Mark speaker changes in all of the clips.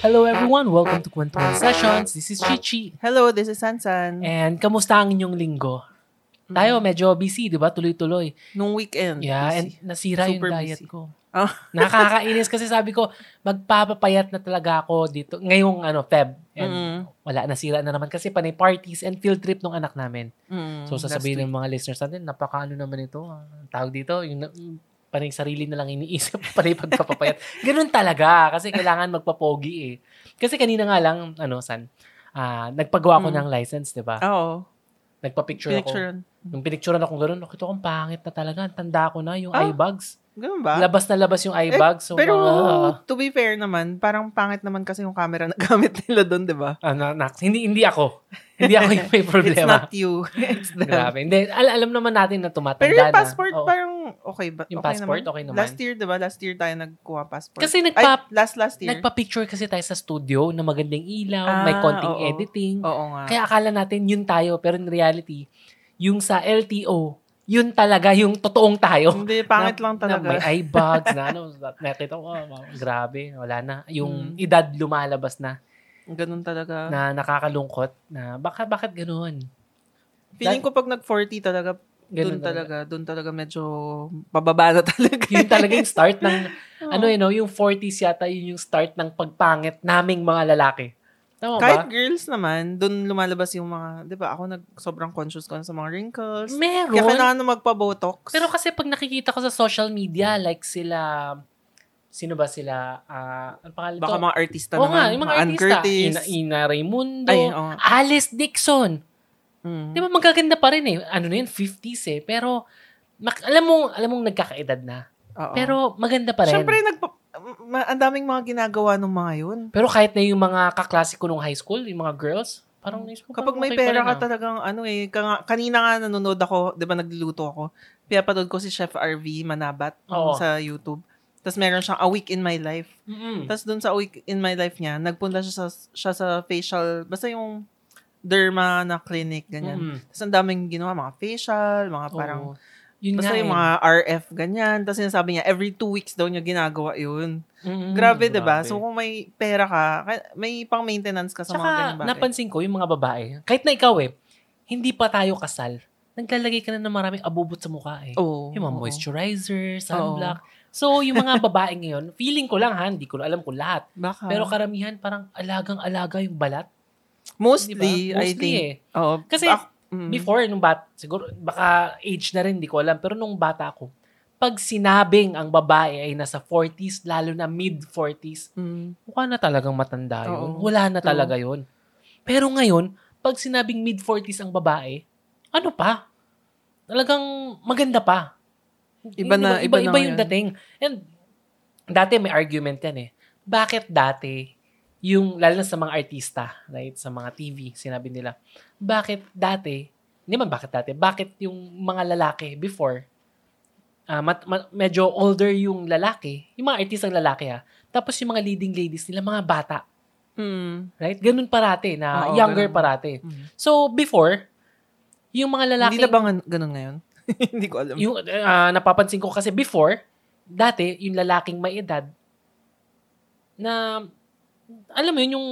Speaker 1: Hello everyone, welcome to Kwentuhan Sessions. This is Chichi.
Speaker 2: Hello, this is Sansan.
Speaker 1: And kamusta ang inyong linggo? Tayo medyo busy, di ba? Tuloy-tuloy.
Speaker 2: Nung weekend.
Speaker 1: Yeah, and
Speaker 2: busy.
Speaker 1: nasira
Speaker 2: Super
Speaker 1: yung diet
Speaker 2: busy.
Speaker 1: ko.
Speaker 2: Ah.
Speaker 1: Nakakainis kasi sabi ko, magpapapayat na talaga ako dito. Ngayong ano, Feb. And
Speaker 2: Mm.
Speaker 1: wala, nasira na naman kasi panay parties and field trip ng anak namin.
Speaker 2: Mm,
Speaker 1: So sasabihin ng mga listeners natin, napakaano naman ito. ah, ang tawag dito, yung na- panay sarili na lang iniisip, panay pagpapapayat. Ganun talaga, kasi kailangan magpapogi eh. Kasi kanina nga lang, ano, san, ah, nagpagawa ko
Speaker 2: Mm.
Speaker 1: ng license, di ba?
Speaker 2: Oo.
Speaker 1: Nagpa-picture ako.
Speaker 2: Pinicture.
Speaker 1: Nung pinicturean ako ganun, nakita ko, ang pangit na talaga. Tanda ko na, yung
Speaker 2: Ah.
Speaker 1: eye bags.
Speaker 2: Ganun ba?
Speaker 1: Labas na labas yung eye
Speaker 2: Eh,
Speaker 1: bags. So,
Speaker 2: Pero,
Speaker 1: mga,
Speaker 2: to be fair naman, parang pangit naman kasi yung camera na gamit nila doon, di ba?
Speaker 1: ah, na, na- hindi, hindi ako. hindi ako yung may
Speaker 2: It's
Speaker 1: problema.
Speaker 2: not you. It's them.
Speaker 1: Grabe. Hindi, al- alam naman natin na tumatanda
Speaker 2: Pero yung
Speaker 1: na.
Speaker 2: passport,
Speaker 1: Oo.
Speaker 2: parang okay ba?
Speaker 1: Yung
Speaker 2: okay
Speaker 1: passport,
Speaker 2: naman?
Speaker 1: okay naman.
Speaker 2: Last year, di ba? Last year tayo nagkuha passport.
Speaker 1: Kasi nagpa-
Speaker 2: Ay, last, last year.
Speaker 1: Nagpa-picture kasi tayo sa studio na magandang ilaw, may
Speaker 2: Ah,
Speaker 1: konting
Speaker 2: oo.
Speaker 1: editing.
Speaker 2: Oo nga.
Speaker 1: Kaya akala natin yun tayo, pero in reality, yung sa LTO, yun talaga yung totoong tayo.
Speaker 2: Hindi, pangit
Speaker 1: Na-
Speaker 2: lang
Speaker 1: Na
Speaker 2: talaga.
Speaker 1: may eye bags na ano, nakita ko, oh, grabe, wala na. Yung
Speaker 2: Mm.
Speaker 1: edad lumalabas na,
Speaker 2: Ganun talaga.
Speaker 1: na nakakalungkot, na baka, bakit ganun?
Speaker 2: Feeling ko pag nag-40 talaga,
Speaker 1: Ganun
Speaker 2: doon talaga, doon talaga medyo pababa na talaga.
Speaker 1: Yun talaga yung start ng,
Speaker 2: Oo.
Speaker 1: ano yun, no, yung 40s yata, yun yung start ng pagpangit naming mga lalaki. Tama
Speaker 2: Kahit
Speaker 1: ba?
Speaker 2: girls naman, doon lumalabas yung mga, di ba, ako nag, sobrang conscious ko sa mga wrinkles.
Speaker 1: Meron.
Speaker 2: Kaya kailangan na magpa-botox.
Speaker 1: Pero kasi pag nakikita ko sa social media, like sila, sino ba sila, ah, ano pangalan
Speaker 2: Baka
Speaker 1: to?
Speaker 2: mga artista
Speaker 1: Oo
Speaker 2: naman.
Speaker 1: nga, yung mga
Speaker 2: Ann
Speaker 1: artista.
Speaker 2: Curtis.
Speaker 1: Ina, Ina Raimundo,
Speaker 2: Ay, oo.
Speaker 1: Alice Dixon.
Speaker 2: Mm.
Speaker 1: Di ba magaganda pa rin eh. Ano na yun, 50s eh. Pero, mak- alam mo, alam mong nagkakaedad na.
Speaker 2: Oo.
Speaker 1: Pero maganda pa rin.
Speaker 2: Siyempre, nagpa, ma- ang daming mga ginagawa ng mga yun.
Speaker 1: Pero kahit na yung mga kaklase ko nung high school, yung mga girls, parang naisip ko,
Speaker 2: Kapag may
Speaker 1: okay
Speaker 2: pera ka
Speaker 1: ah.
Speaker 2: talagang ano eh, ka- kanina nga nanonood ako, 'di ba nagluluto ako. Pinapanood ko si Chef RV Manabat
Speaker 1: Oo.
Speaker 2: sa YouTube. Tapos meron siyang A Week in My Life.
Speaker 1: Mm-mm.
Speaker 2: Tapos doon sa A Week in My Life niya, nagpunta siya sa, siya sa facial, basta yung derma na clinic, ganyan.
Speaker 1: Mm-mm.
Speaker 2: Tapos ang daming ginawa, mga facial, mga parang,
Speaker 1: Oo. Yun
Speaker 2: basta
Speaker 1: nga
Speaker 2: yung
Speaker 1: eh.
Speaker 2: mga RF, ganyan. Tapos sinasabi niya, every two weeks daw niya ginagawa yun.
Speaker 1: Mm-mm.
Speaker 2: Grabe, 'di ba?
Speaker 1: Grabe.
Speaker 2: So kung may pera ka, may pang-maintenance ka sa mga
Speaker 1: Tsaka,
Speaker 2: ganyan bagay.
Speaker 1: napansin ko, yung mga babae, kahit na ikaw eh, hindi pa tayo kasal, naglalagay ka na ng maraming abubot sa mukha eh.
Speaker 2: Oo.
Speaker 1: yung mga
Speaker 2: oo.
Speaker 1: moisturizer, sunblock. So, yung mga babae ngayon, feeling ko lang ha, hindi ko alam kung lahat.
Speaker 2: Baka.
Speaker 1: Pero karamihan, parang alagang-alaga yung balat.
Speaker 2: mostly,
Speaker 1: Di ba?
Speaker 2: I
Speaker 1: Mostly
Speaker 2: think.
Speaker 1: eh.
Speaker 2: Oo.
Speaker 1: Kasi,
Speaker 2: Bak- mm.
Speaker 1: Before, nung bat, siguro, baka age na rin, hindi ko alam. Pero nung bata ako, pag sinabing ang babae ay nasa 40s, lalo na mid-40s,
Speaker 2: Mm.
Speaker 1: mukha na talagang matanda yun.
Speaker 2: Oo.
Speaker 1: Wala na
Speaker 2: True.
Speaker 1: talaga yun. Pero ngayon, pag sinabing mid-40s ang babae, ano pa? Talagang maganda pa.
Speaker 2: Iba na-
Speaker 1: iba,
Speaker 2: iba na
Speaker 1: iba yung dating. And dati may argument yan eh. Bakit dati yung, lalo na sa mga artista, right, sa mga TV, sinabi nila, bakit dati, hindi man bakit dati, bakit yung mga lalaki before, ah, mat, mat- medyo older yung lalaki, yung mga artistang lalaki ha, tapos yung mga leading ladies nila, mga bata,
Speaker 2: Mm.
Speaker 1: right? Ganun parati, na
Speaker 2: Oo,
Speaker 1: younger
Speaker 2: ganun.
Speaker 1: parati.
Speaker 2: Mm.
Speaker 1: So, before, yung mga lalaki,
Speaker 2: Hindi na ba ganun ngayon? Hindi ko alam.
Speaker 1: yung ah, napapansin ko kasi before, dati, yung lalaking may edad, na, alam mo yun, yung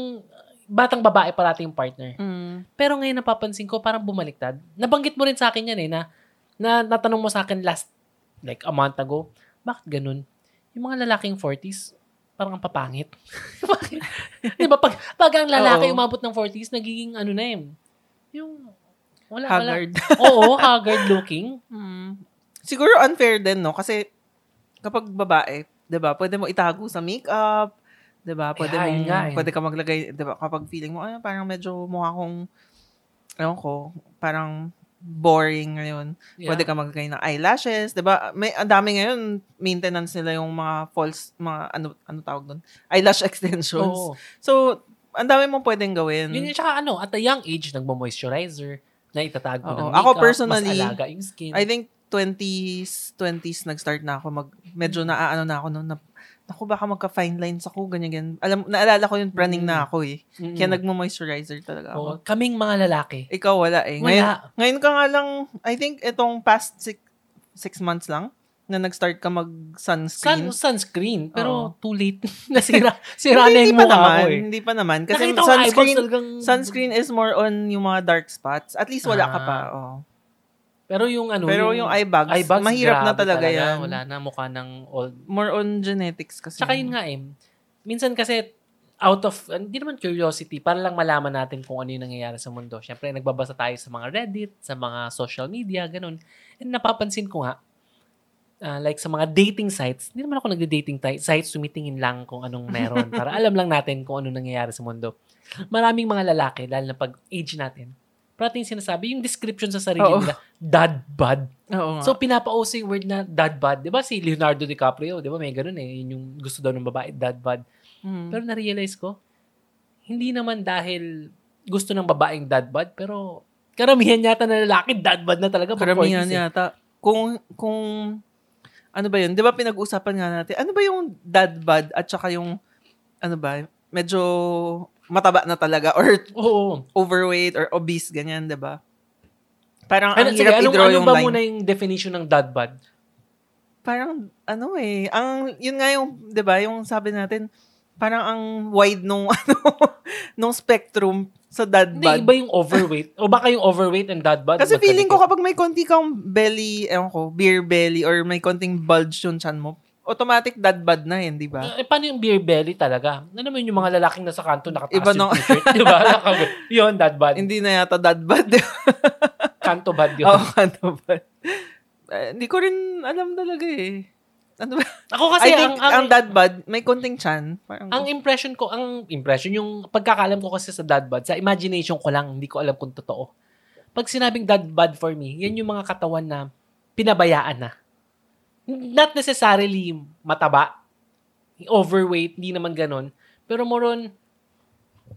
Speaker 1: batang babae parati yung partner.
Speaker 2: Mm.
Speaker 1: Pero ngayon napapansin ko, parang bumaliktad. Nabanggit mo rin sa akin yan eh, na, na natanong mo sa akin last, like a month ago, bakit ganun? Yung mga lalaking 40s, parang ang papangit. Di ba? Pag, pag ang lalaki
Speaker 2: Oo.
Speaker 1: umabot ng 40s, nagiging ano na eh, yung, wala,
Speaker 2: Haggard.
Speaker 1: wala. Oo, haggard looking.
Speaker 2: Mm. Siguro unfair din, no? Kasi kapag babae, 'di ba? Pwede mo itago sa makeup, 'di ba? Pwede
Speaker 1: Yeah,
Speaker 2: mo
Speaker 1: yun nga eh.
Speaker 2: pwede ka maglagay, 'di ba? Kapag feeling mo ay parang medyo mukha kong ewan ko, parang boring ngayon.
Speaker 1: Yeah.
Speaker 2: Pwede ka maglagay ng eyelashes, 'di ba? May ang dami ngayon maintenance nila yung mga false mga ano ano tawag doon? Eyelash extensions.
Speaker 1: Oo.
Speaker 2: So, ang dami mong pwedeng gawin.
Speaker 1: Yun yung tsaka ano, at a young age, nagmo-moisturizer, na itatago
Speaker 2: Oo.
Speaker 1: ng
Speaker 2: Ako
Speaker 1: makeup,
Speaker 2: personally,
Speaker 1: mas alaga yung skin.
Speaker 2: I think 20s, 20s nag-start na ako mag medyo naaano na ako noon na ako baka magka-fine lines ako ganyan ganyan. Alam naalala ko yun running na ako eh.
Speaker 1: Mm-mm.
Speaker 2: Kaya nagmo-moisturizer talaga ako.
Speaker 1: Oo. Kaming mga lalaki.
Speaker 2: Ikaw wala eh.
Speaker 1: Wala.
Speaker 2: Ngayon, ngayon ka nga lang I think itong past six, six months lang na nag-start ka
Speaker 1: Sun,
Speaker 2: mag-sunscreen.
Speaker 1: sunscreen. Pero
Speaker 2: Oo.
Speaker 1: too late. Nasira. Sira na yung mukha
Speaker 2: naman.
Speaker 1: ko eh.
Speaker 2: Hindi pa naman. Kasi
Speaker 1: Nakita
Speaker 2: sunscreen,
Speaker 1: talagang...
Speaker 2: sunscreen is more on yung mga dark spots. At least wala ka
Speaker 1: Ah.
Speaker 2: pa. Oh.
Speaker 1: Pero yung ano,
Speaker 2: Pero yung, eye bags,
Speaker 1: eye bags,
Speaker 2: mahirap na
Speaker 1: grabe
Speaker 2: talaga, yan.
Speaker 1: Wala na mukha ng old.
Speaker 2: More on genetics kasi.
Speaker 1: Tsaka yun nga eh. Minsan kasi out of, hindi naman curiosity, para lang malaman natin kung ano yung nangyayari sa mundo. Siyempre, nagbabasa tayo sa mga Reddit, sa mga social media, ganun. And napapansin ko nga, ah, like sa mga dating sites, hindi naman ako nagde-dating ti- sites, tumitingin lang kung anong meron para alam lang natin kung ano nangyayari sa mundo. Maraming mga lalaki, lalo na pag age natin, parating sinasabi, yung description sa sarili
Speaker 2: Oo.
Speaker 1: nila, dad bod.
Speaker 2: Oo nga.
Speaker 1: So, pinapa-uso yung word na dad bod. Di ba si Leonardo DiCaprio, di ba may ganun eh. Yun yung gusto daw ng babae, dad bod.
Speaker 2: Mm.
Speaker 1: Pero na-realize ko, hindi naman dahil gusto ng babaeng dad bod, pero karamihan yata na lalaki, dad bod na talaga.
Speaker 2: Karamihan
Speaker 1: 40s eh.
Speaker 2: yata. Kung, kung, ano ba yun? Di ba pinag-usapan nga natin, ano ba yung dad bod at saka yung, ano ba, medyo mataba na talaga or
Speaker 1: Oo.
Speaker 2: overweight or obese, ganyan, di ba? Parang
Speaker 1: Ano,
Speaker 2: ang
Speaker 1: sige,
Speaker 2: hirap
Speaker 1: anong,
Speaker 2: i-draw
Speaker 1: ano
Speaker 2: yung
Speaker 1: ba
Speaker 2: line.
Speaker 1: muna yung definition ng dad bod?
Speaker 2: Parang, ano eh, ang, yun nga yung, di ba, yung sabi natin, parang ang wide nung, ano, nung spectrum sa dad
Speaker 1: Hindi,
Speaker 2: bod.
Speaker 1: iba yung overweight. o baka yung overweight and dad bod.
Speaker 2: Kasi feeling ko kapag may konti kang belly, ewan ko, beer belly, or may konting bulge yung chan mo, automatic dad bod na yun, di ba?
Speaker 1: Eh, paano yung beer belly talaga? Ano naman yung mga lalaking nasa kanto nakataas
Speaker 2: Iba
Speaker 1: yung
Speaker 2: nung-
Speaker 1: t-shirt? di ba? Yun, dad bod.
Speaker 2: Hindi na yata dad bod.
Speaker 1: Kanto bod yun.
Speaker 2: Oo, ano ba? Eh, Hindi ko rin alam talaga eh. Ano ba?
Speaker 1: Ako kasi,
Speaker 2: I think
Speaker 1: ang, ang,
Speaker 2: ang, dad bod, may konting chan. Parang,
Speaker 1: ang impression ko, ang impression, yung pagkakalam ko kasi sa dad bod, sa imagination ko lang, hindi ko alam kung totoo. Pag sinabing dad bod for me, yan yung mga katawan na pinabayaan na. Not necessarily mataba, overweight, hindi naman ganun. Pero more on,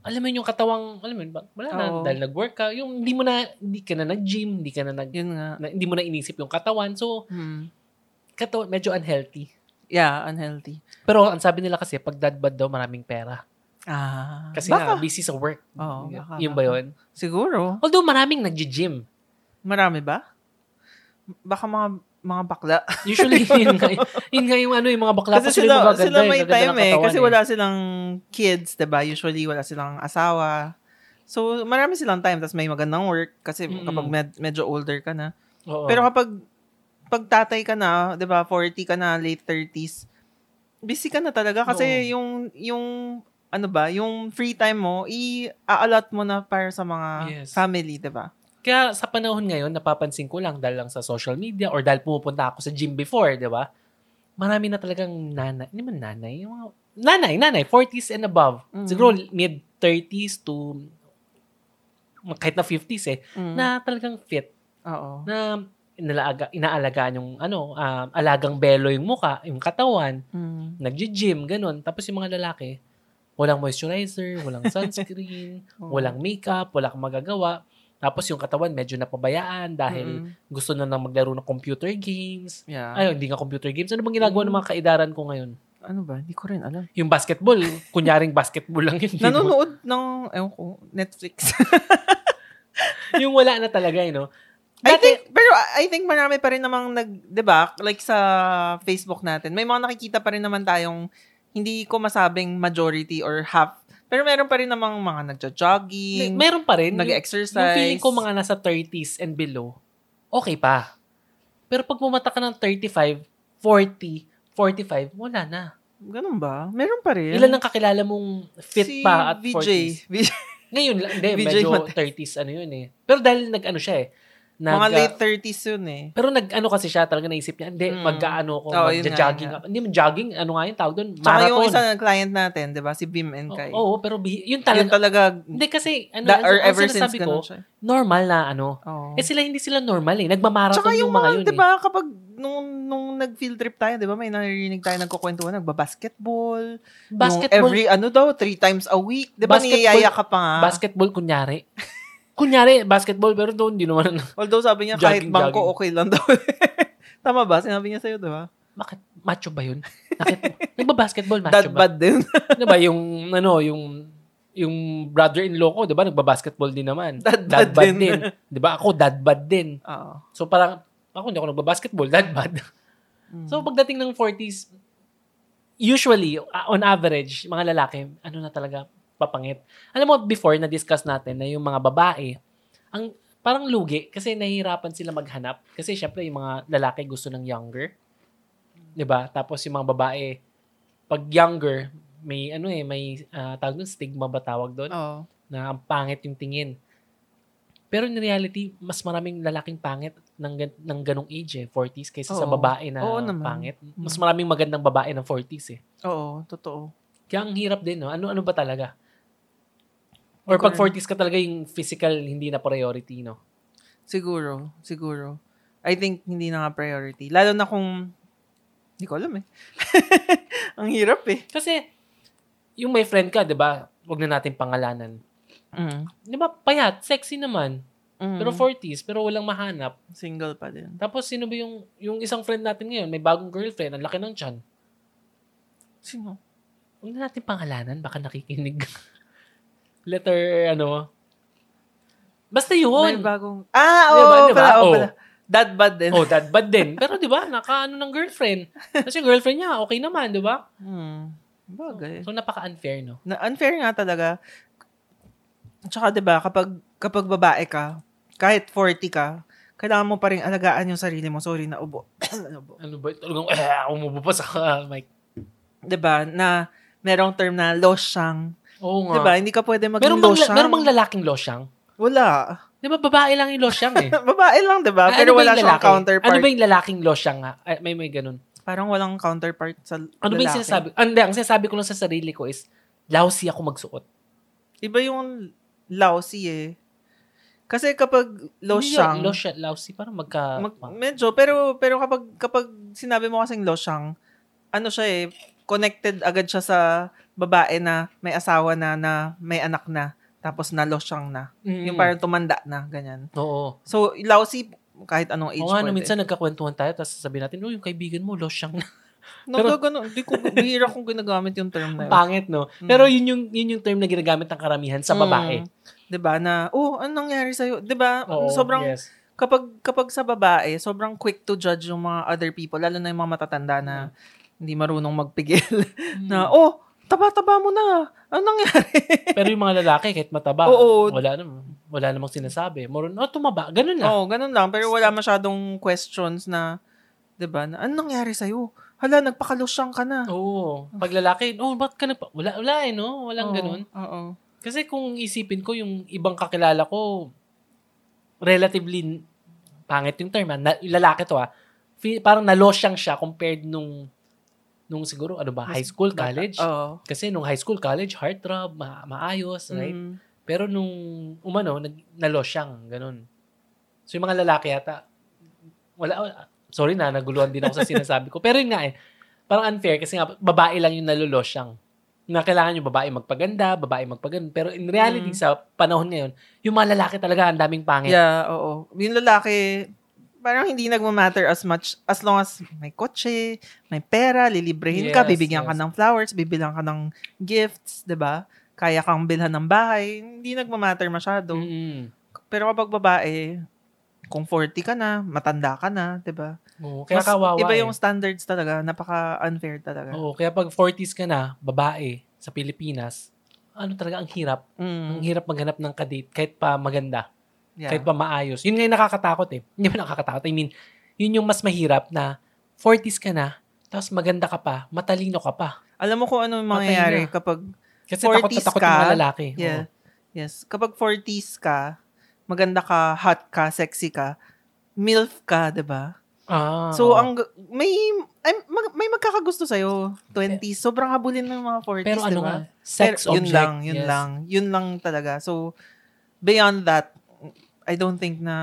Speaker 1: alam mo yun yung katawang, alam mo ba- wala na,
Speaker 2: Oo.
Speaker 1: dahil nag-work ka, yung hindi mo na, hindi ka na nag-gym, hindi ka na nag,
Speaker 2: yun nga.
Speaker 1: na- hindi mo na inisip yung katawan. So,
Speaker 2: Hmm.
Speaker 1: katawan, medyo unhealthy.
Speaker 2: Yeah, unhealthy.
Speaker 1: Pero ang sabi nila kasi, pag dad bod daw, maraming pera.
Speaker 2: Ah.
Speaker 1: Kasi
Speaker 2: baka.
Speaker 1: nga, busy sa work.
Speaker 2: Oo, baka,
Speaker 1: Yun ba
Speaker 2: baka.
Speaker 1: yun?
Speaker 2: Siguro.
Speaker 1: Although maraming nag-gym.
Speaker 2: Marami ba? Baka mga mga bakla.
Speaker 1: Usually, yun nga, yun nga yung ano, yung mga bakla
Speaker 2: kasi
Speaker 1: sila, magaganda,
Speaker 2: sila may time eh. Kasi wala silang kids, 'di ba Usually, wala silang asawa. So, marami silang time. Tapos may magandang work. Kasi
Speaker 1: Mm-mm.
Speaker 2: kapag med- medyo older ka na.
Speaker 1: Oo.
Speaker 2: Pero kapag pag tatay ka na, 'di ba 40 ka na, late 30s, busy ka na talaga. Kasi
Speaker 1: Oo.
Speaker 2: yung, yung, ano ba, yung free time mo, i-aalat mo na para sa mga
Speaker 1: Yes.
Speaker 2: family, 'di ba
Speaker 1: Kaya sa panahon ngayon, napapansin ko lang dahil lang sa social media or dahil pumupunta ako sa gym before, di ba? Marami na talagang nanay. Hindi man nanay. Yung mga, nanay, nanay. 40s and above.
Speaker 2: Mm.
Speaker 1: Siguro mid-30s to kahit na 50s eh.
Speaker 2: Mm.
Speaker 1: Na talagang fit.
Speaker 2: Oo.
Speaker 1: Na inalaga, inaalagaan yung ano, um, alagang belo yung muka, yung katawan,
Speaker 2: Mm.
Speaker 1: nagji-gym, ganun. Tapos yung mga lalaki, walang moisturizer, walang sunscreen,
Speaker 2: Oo.
Speaker 1: walang makeup, wala kang magagawa. Tapos yung katawan medyo napabayaan dahil
Speaker 2: Mm.
Speaker 1: gusto na nang maglaro ng computer games.
Speaker 2: Yeah.
Speaker 1: Ay, hindi nga computer games. Ano bang ginagawa
Speaker 2: Mm.
Speaker 1: ng mga kaidaran ko ngayon?
Speaker 2: ano ba? Hindi ko rin alam.
Speaker 1: Yung basketball, kunyaring basketball lang yun.
Speaker 2: Nanonood ng, ewan ko, Netflix.
Speaker 1: yung wala na talaga, you know.
Speaker 2: I
Speaker 1: Dati,
Speaker 2: think, pero I think marami pa rin namang nag, 'di ba? Like sa Facebook natin, may mga nakikita pa rin naman tayong hindi ko masabing majority or half. Pero meron pa rin namang mga nagja-jogging,
Speaker 1: meron pa rin.
Speaker 2: Nag-exercise.
Speaker 1: yung feeling ko mga nasa 30s and below, okay pa. Pero pag bumata ka ng 35, 40, 45, wala na.
Speaker 2: Ganun ba? Meron pa rin.
Speaker 1: Ilan ang kakilala mong fit
Speaker 2: si
Speaker 1: pa at
Speaker 2: VJ.
Speaker 1: 40s?
Speaker 2: VJ.
Speaker 1: Ngayon, lang, hindi,
Speaker 2: VJ
Speaker 1: medyo
Speaker 2: Matez.
Speaker 1: 30s, ano yun eh. Pero dahil nag-ano siya eh. Nag,
Speaker 2: mga late 30s yun eh.
Speaker 1: pero nag-ano kasi siya, talaga naisip niya, hindi,
Speaker 2: Mm.
Speaker 1: mag-ano ko,
Speaker 2: yun nga,
Speaker 1: mag-jogging.
Speaker 2: yun.
Speaker 1: Hindi, jogging, ano nga yun, tawag doon,
Speaker 2: Tsaka yung
Speaker 1: marathon.
Speaker 2: isa client natin, 'di ba? Si Bim and Kai.
Speaker 1: Oo, pero bi- yun
Speaker 2: Yun
Speaker 1: talaga.
Speaker 2: talaga
Speaker 1: hindi kasi, ano,
Speaker 2: da- or
Speaker 1: ang
Speaker 2: ever since
Speaker 1: ko,
Speaker 2: siya.
Speaker 1: normal na ano.
Speaker 2: Oo.
Speaker 1: Eh sila, hindi sila normal eh. Nagmamarathon
Speaker 2: Tsaka
Speaker 1: yung,
Speaker 2: yung
Speaker 1: mga yun
Speaker 2: 'di
Speaker 1: eh.
Speaker 2: ba, kapag nung nung nag-field trip tayo, 'di ba, may narinig tayo nagkukwentuhan, nagba-basketball.
Speaker 1: Basketball,
Speaker 2: Yung every ano daw, three times a week. 'Di ba niyayaya ka pa nga?
Speaker 1: basketball kunyari. Kunyari, basketball, pero doon, hindi naman,
Speaker 2: Although sabi niya kahit
Speaker 1: Jogging,
Speaker 2: bangko
Speaker 1: jogging.
Speaker 2: okay lang daw. Tama ba? Sinabi niya sa'yo, 'di ba?
Speaker 1: bakit, macho ba yun? Bakit, nagba-basketball, macho
Speaker 2: Dad
Speaker 1: ba?
Speaker 2: bad din.
Speaker 1: Di ba, yung, ano, yung, yung brother-in-law ko, di ba, nagba-basketball din naman.
Speaker 2: Dad bad din.
Speaker 1: Di ba, ako, dad bad din.
Speaker 2: Oo.
Speaker 1: So, parang, ako hindi ako nagba-basketball, dad bad.
Speaker 2: Mm.
Speaker 1: So, pagdating ng 40s, usually, uh, on average, mga lalaki, ano na talaga, papangit. Alam mo, before, na-discuss natin na yung mga babae, ang parang lugi kasi nahihirapan sila maghanap. Kasi syempre, yung mga lalaki gusto ng younger. ba Tapos yung mga babae, pag younger, may ano eh, may uh, tawag doon, stigma ba tawag doon?
Speaker 2: Oo.
Speaker 1: Na ang pangit yung tingin. Pero in reality, mas maraming lalaking pangit ng, ng ganong age eh, 40s, kaysa sa
Speaker 2: Oo.
Speaker 1: babae na
Speaker 2: Oo naman.
Speaker 1: pangit. Mas
Speaker 2: Mm.
Speaker 1: maraming magandang babae ng 40s eh.
Speaker 2: Oo, totoo.
Speaker 1: Kaya ang hirap din, no? Ano, ano ba talaga? Or pag
Speaker 2: rin-
Speaker 1: 40s ka talaga yung physical, hindi na priority, no?
Speaker 2: Siguro, siguro. I think hindi na nga priority. Lalo na kung, hindi ko alam eh. Ang hirap eh.
Speaker 1: Kasi, yung may friend ka, di ba? Huwag na natin pangalanan.
Speaker 2: Mm.
Speaker 1: Di ba, payat, sexy naman.
Speaker 2: Mm.
Speaker 1: Pero 40s, pero walang mahanap.
Speaker 2: Single pa din.
Speaker 1: Tapos, sino ba yung, yung isang friend natin ngayon, may bagong girlfriend, ang laki ng tiyan.
Speaker 2: Sino?
Speaker 1: Huwag na natin pangalanan, baka nakikinig. Letter, ano. Basta
Speaker 2: May
Speaker 1: yun.
Speaker 2: bagong... Ah,
Speaker 1: Di
Speaker 2: oo,
Speaker 1: ba, di ba?
Speaker 2: pala,
Speaker 1: Oh.
Speaker 2: pala. Dad bad din.
Speaker 1: Oh, that bad din. Pero di ba, naka ano ng girlfriend. Kasi yung girlfriend niya, okay naman, di ba?
Speaker 2: Hmm. Bagay.
Speaker 1: So, napaka-unfair, no?
Speaker 2: Na unfair nga talaga. Tsaka 'di ba, kapag kapag babae ka, kahit 40 ka, kailangan mo pa rin alagaan yung sarili mo. Sorry na ubo.
Speaker 1: Ano ba? Talagang, eh, umubo pa sa mic.
Speaker 2: 'Di ba? Na merong term na losyang.
Speaker 1: Oo nga.
Speaker 2: ba? Hindi ka pwede maging
Speaker 1: Meron bang,
Speaker 2: losyang.
Speaker 1: meron bang lalaking losyang?
Speaker 2: Wala.
Speaker 1: Di ba, babae lang yung losyang eh.
Speaker 2: babae lang, 'di ba?
Speaker 1: Ah,
Speaker 2: Pero
Speaker 1: ba
Speaker 2: wala siyang
Speaker 1: lalaki?
Speaker 2: counterpart.
Speaker 1: Ano ba yung lalaking losyang nga? Ay, may may ganun.
Speaker 2: Parang walang counterpart sa
Speaker 1: Ano ba yung
Speaker 2: lalaki.
Speaker 1: sinasabi? Hindi, ang sinasabi ko lang sa sarili ko is, lousy ako magsuot.
Speaker 2: Iba yung lousy eh. Kasi kapag losyang,
Speaker 1: Hindi, Losyang, lousy. Parang magka...
Speaker 2: Mag, medyo, pero pero kapag kapag sinabi mo kasing losyang, ano siya eh, connected agad siya sa babae na may asawa na na may anak na tapos na losyang na.
Speaker 1: Mm.
Speaker 2: Yung parang tumanda na, ganyan.
Speaker 1: Oo.
Speaker 2: So, lousy kahit anong age
Speaker 1: Oo nga, no,
Speaker 2: pwede.
Speaker 1: minsan nagkakwentuhan tayo, tapos sasabihin natin, oh, yung kaibigan mo, losyang na.
Speaker 2: no, pero, ganun, di ko, bihira kong ginagamit yung term na yun.
Speaker 1: Pangit, no?
Speaker 2: Mm.
Speaker 1: Pero yun yung, yun yung term na ginagamit ng karamihan sa babae.
Speaker 2: Mm. 'Di ba na, oh, anong nangyari sa'yo? 'Di ba?
Speaker 1: Oo,
Speaker 2: sobrang,
Speaker 1: yes.
Speaker 2: kapag, kapag sa babae, sobrang quick to judge yung mga other people, lalo na yung mga matatanda na hindi marunong magpigil. na,
Speaker 1: Mm.
Speaker 2: oh, taba-taba mo na. Ano nangyari?
Speaker 1: Pero yung mga lalaki, kahit mataba,
Speaker 2: Oo.
Speaker 1: wala namang, wala namang sinasabi. Moron, oh, tumaba. Ganun lang.
Speaker 2: Oo, ganun lang. Pero wala masyadong questions na, 'di ba? Na, ano nangyari sa'yo? Hala, nagpakalosyang ka na.
Speaker 1: Oo. Pag lalaki, oh, ba't ka nagpa... Wala, wala eh, no? Walang
Speaker 2: Oo,
Speaker 1: ganun.
Speaker 2: Oo.
Speaker 1: Kasi kung isipin ko, yung ibang kakilala ko, relatively pangit yung term. ah. Na, yung lalaki to ah. Feel, parang nalosyang siya compared nung nung siguro, ano ba, high school, college.
Speaker 2: Oo.
Speaker 1: Kasi nung high school, college, heartthrob, ma- maayos, right?
Speaker 2: Mm.
Speaker 1: Pero nung umano, nag, nalosyang, ganun. So yung mga lalaki yata, wala, sorry na, naguluhan din ako sa sinasabi ko. Pero yun nga eh, parang unfair kasi nga, babae lang yung nalolosyang. Na kailangan yung babae magpaganda, babae magpaganda. Pero in reality,
Speaker 2: Mm.
Speaker 1: sa panahon ngayon, yung mga lalaki talaga, ang daming pangit.
Speaker 2: Yeah, oo. Yung lalaki, parang hindi nagmamatter as much as long as may kotse, may pera, lilibrehin ka,
Speaker 1: Yes,
Speaker 2: bibigyan ka
Speaker 1: yes.
Speaker 2: ng flowers, bibilang ka ng gifts, 'di ba? Kaya kang bilhan ng bahay, hindi nagmamatter masyado.
Speaker 1: Mm-mm.
Speaker 2: Pero kapag babae, kung 40 ka na, matanda ka na, 'di ba?
Speaker 1: Oo, kaya
Speaker 2: Mas
Speaker 1: kawawa
Speaker 2: Iba
Speaker 1: eh.
Speaker 2: yung standards talaga, napaka-unfair talaga.
Speaker 1: Oo, kaya pag 40s ka na, babae, sa Pilipinas, ano talaga, ang hirap. Ang
Speaker 2: Mm,
Speaker 1: hirap maghanap ng kadate kahit pa maganda.
Speaker 2: Yeah.
Speaker 1: kahit pa maayos. Yun nga yung nakakatakot eh. Hindi ba nakakatakot? I mean, yun yung mas mahirap na 40s ka na, tapos maganda ka pa, matalino ka pa.
Speaker 2: Alam mo kung ano yung mangyayari
Speaker 1: na.
Speaker 2: kapag
Speaker 1: Kasi takot na
Speaker 2: 40s
Speaker 1: takot
Speaker 2: ka,
Speaker 1: yung mga lalaki.
Speaker 2: Yeah. Yes. Kapag 40s ka, maganda ka, hot ka, sexy ka, MILF ka, 'di ba?
Speaker 1: Oo. Ah, oo.
Speaker 2: So ang may ay, mag- may magkakagusto sa 20s. Sobrang habulin ng mga 40s,
Speaker 1: Pero ano
Speaker 2: 'di ba?
Speaker 1: nga, sex
Speaker 2: Pero yun
Speaker 1: object.
Speaker 2: lang, yun
Speaker 1: yes.
Speaker 2: lang. Yun lang talaga. So beyond that, I don't think na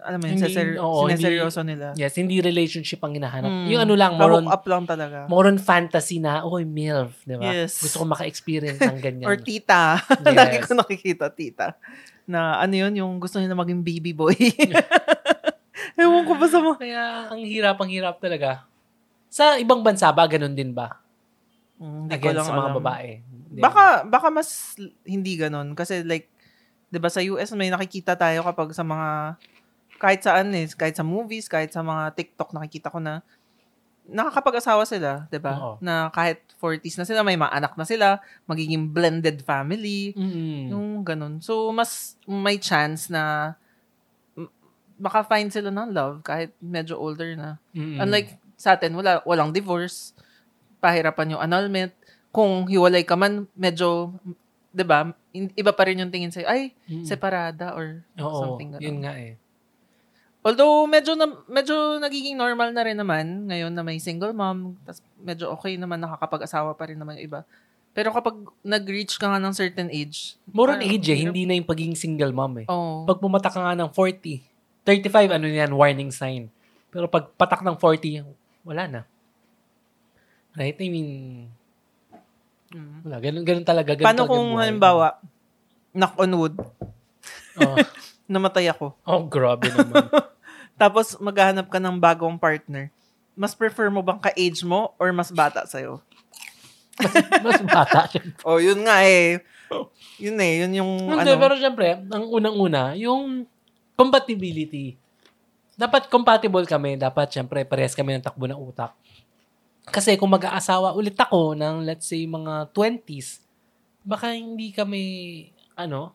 Speaker 2: alam mo yun, sineser-
Speaker 1: oo, hindi-
Speaker 2: sineseryoso nila.
Speaker 1: Yes, hindi relationship ang hinahanap.
Speaker 2: Mm.
Speaker 1: Yung ano lang, more on,
Speaker 2: up lang talaga.
Speaker 1: more on fantasy na, oy, MILF, di ba?
Speaker 2: Yes.
Speaker 1: Gusto ko maka-experience ng ganyan.
Speaker 2: Or tita.
Speaker 1: Yes.
Speaker 2: Lagi ko nakikita tita. Na ano yun, yung gusto niya na maging baby boy. Ewan ko ba sa mga...
Speaker 1: Kaya, ang hirap, ang hirap talaga. Sa ibang bansa ba, ganun din ba?
Speaker 2: Mm, Hindi ko
Speaker 1: Against
Speaker 2: lang
Speaker 1: sa mga
Speaker 2: alam.
Speaker 1: babae.
Speaker 2: Baka, baka mas hindi ganun. Kasi like, di ba sa US may nakikita tayo kapag sa mga, kahit saan eh, kahit sa movies, kahit sa mga TikTok nakikita ko na, nakakapag-asawa sila, 'di ba?
Speaker 1: Oo.
Speaker 2: Na kahit 40s na sila, may mga anak na sila, magiging blended family,
Speaker 1: Mm.
Speaker 2: yung ganun. So mas may chance na maka-find sila ng love kahit medyo older na.
Speaker 1: Mm.
Speaker 2: Unlike sa atin, wala walang divorce, pahirapan yung annulment. Kung hiwalay ka man, medyo 'di ba? Iba pa rin yung tingin sa'yo, ay,
Speaker 1: Mm.
Speaker 2: separada or
Speaker 1: Oo,
Speaker 2: something ganun.
Speaker 1: yun nga eh.
Speaker 2: Although medyo na, medyo nagiging normal na rin naman ngayon na may single mom, tas medyo okay naman nakakapag-asawa pa rin naman yung iba. Pero kapag nag-reach ka nga ng certain age,
Speaker 1: More on age eh, hindi na yung pagiging single mom eh.
Speaker 2: Oh.
Speaker 1: Pag pumatak ka nga ng 40, 35, ano yan, warning sign. Pero pag patak ng 40, wala na. Right? I mean,
Speaker 2: Mm.
Speaker 1: wala. Ganun, ganun talaga. Ganun
Speaker 2: Paano
Speaker 1: talaga
Speaker 2: kung
Speaker 1: buhay.
Speaker 2: halimbawa, knock on wood,
Speaker 1: Oh,
Speaker 2: namatay ako.
Speaker 1: oh, grabe naman.
Speaker 2: Tapos maghahanap ka ng bagong partner. Mas prefer mo bang ka-age mo or mas bata sa'yo?
Speaker 1: Mas bata siya.
Speaker 2: Oh, yun nga eh. Yun eh, yun yung
Speaker 1: Hindi,
Speaker 2: ano.
Speaker 1: pero syempre, ang unang-una, yung compatibility. Dapat compatible kami. Dapat, syempre, parehas kami ng takbo ng utak. Kasi kung mag-aasawa ulit ako ng, let's say, mga 20s, baka hindi kami, ano,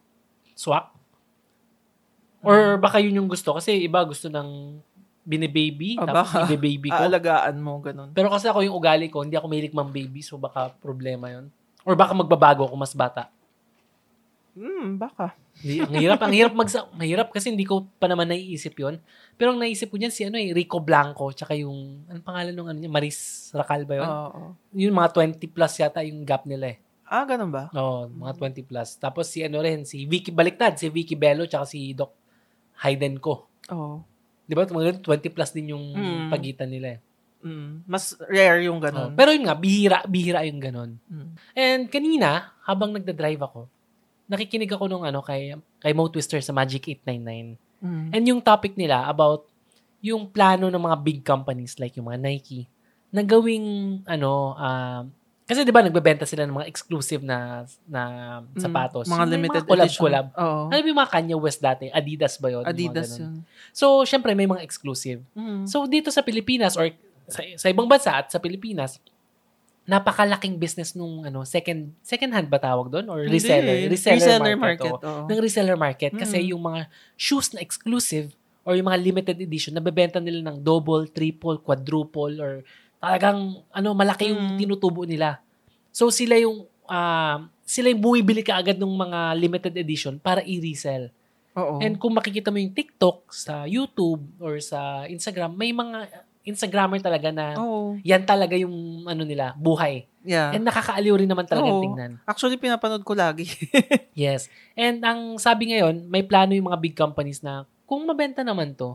Speaker 1: swak. Or baka yun yung gusto. Kasi iba gusto ng binibaby,
Speaker 2: Ah,
Speaker 1: tapos
Speaker 2: baka.
Speaker 1: baby ko.
Speaker 2: Aalagaan mo, ganun.
Speaker 1: Pero kasi ako yung ugali ko, hindi ako mahilig mang baby, so baka problema yun. Or baka magbabago ako mas bata.
Speaker 2: Hmm, baka.
Speaker 1: Ang hirap, ang hirap magsa, mahirap kasi hindi ko pa naman naiisip yon. Pero ang naisip ko niyan si ano eh, Rico Blanco, tsaka yung, anong pangalan nung ano niya, Maris Racal ba yun?
Speaker 2: Oo.
Speaker 1: Yung mga 20 plus yata yung gap nila eh.
Speaker 2: Ah, ganun ba?
Speaker 1: Oo, mga 20 plus. Tapos si ano rin, si Vicky Baliktad, si Vicky Bello, tsaka si Doc Hayden ko.
Speaker 2: Oo.
Speaker 1: Di ba? Mga ganun, 20 plus din yung
Speaker 2: Mm.
Speaker 1: pagitan nila eh.
Speaker 2: Mm, mas rare yung ganun.
Speaker 1: Pero yun nga, bihira, bihira yung ganun.
Speaker 2: Mm.
Speaker 1: And kanina, habang nagda-drive ako, nakikinig ako nung ano kay kay Mo Twister sa Magic 899.
Speaker 2: Mm.
Speaker 1: And yung topic nila about yung plano ng mga big companies like yung mga Nike na gawing ano um, kasi 'di ba nagbebenta sila ng mga exclusive na na sapatos.
Speaker 2: Mm, Mga limited
Speaker 1: collab,
Speaker 2: edition.
Speaker 1: collab.
Speaker 2: Oo.
Speaker 1: Ano yung mga Kanye West dati? Adidas ba mga
Speaker 2: Adidas yun.
Speaker 1: So, syempre may mga exclusive.
Speaker 2: Mm.
Speaker 1: So, dito sa Pilipinas or sa, sa ibang bansa at sa Pilipinas, napakalaking business nung ano second second hand ba tawag doon or
Speaker 2: Hindi.
Speaker 1: reseller reseller, market, oo.
Speaker 2: oo.
Speaker 1: ng reseller market kasi
Speaker 2: Mm.
Speaker 1: yung mga shoes na exclusive or yung mga limited edition nabebenta nila ng double, triple, quadruple or talagang ano malaki yung
Speaker 2: Mm.
Speaker 1: tinutubo nila. So sila yung ah, sila yung bumibili kaagad ng mga limited edition para i-resell.
Speaker 2: Oo.
Speaker 1: And kung makikita mo yung TikTok sa YouTube or sa Instagram, may mga Instagrammer talaga na
Speaker 2: Oo.
Speaker 1: yan talaga yung ano nila, buhay.
Speaker 2: Yeah.
Speaker 1: And nakakaaliw rin naman talaga
Speaker 2: Oo.
Speaker 1: tingnan.
Speaker 2: Actually, pinapanood ko lagi.
Speaker 1: Yes. And ang sabi ngayon, may plano yung mga big companies na kung mabenta naman to,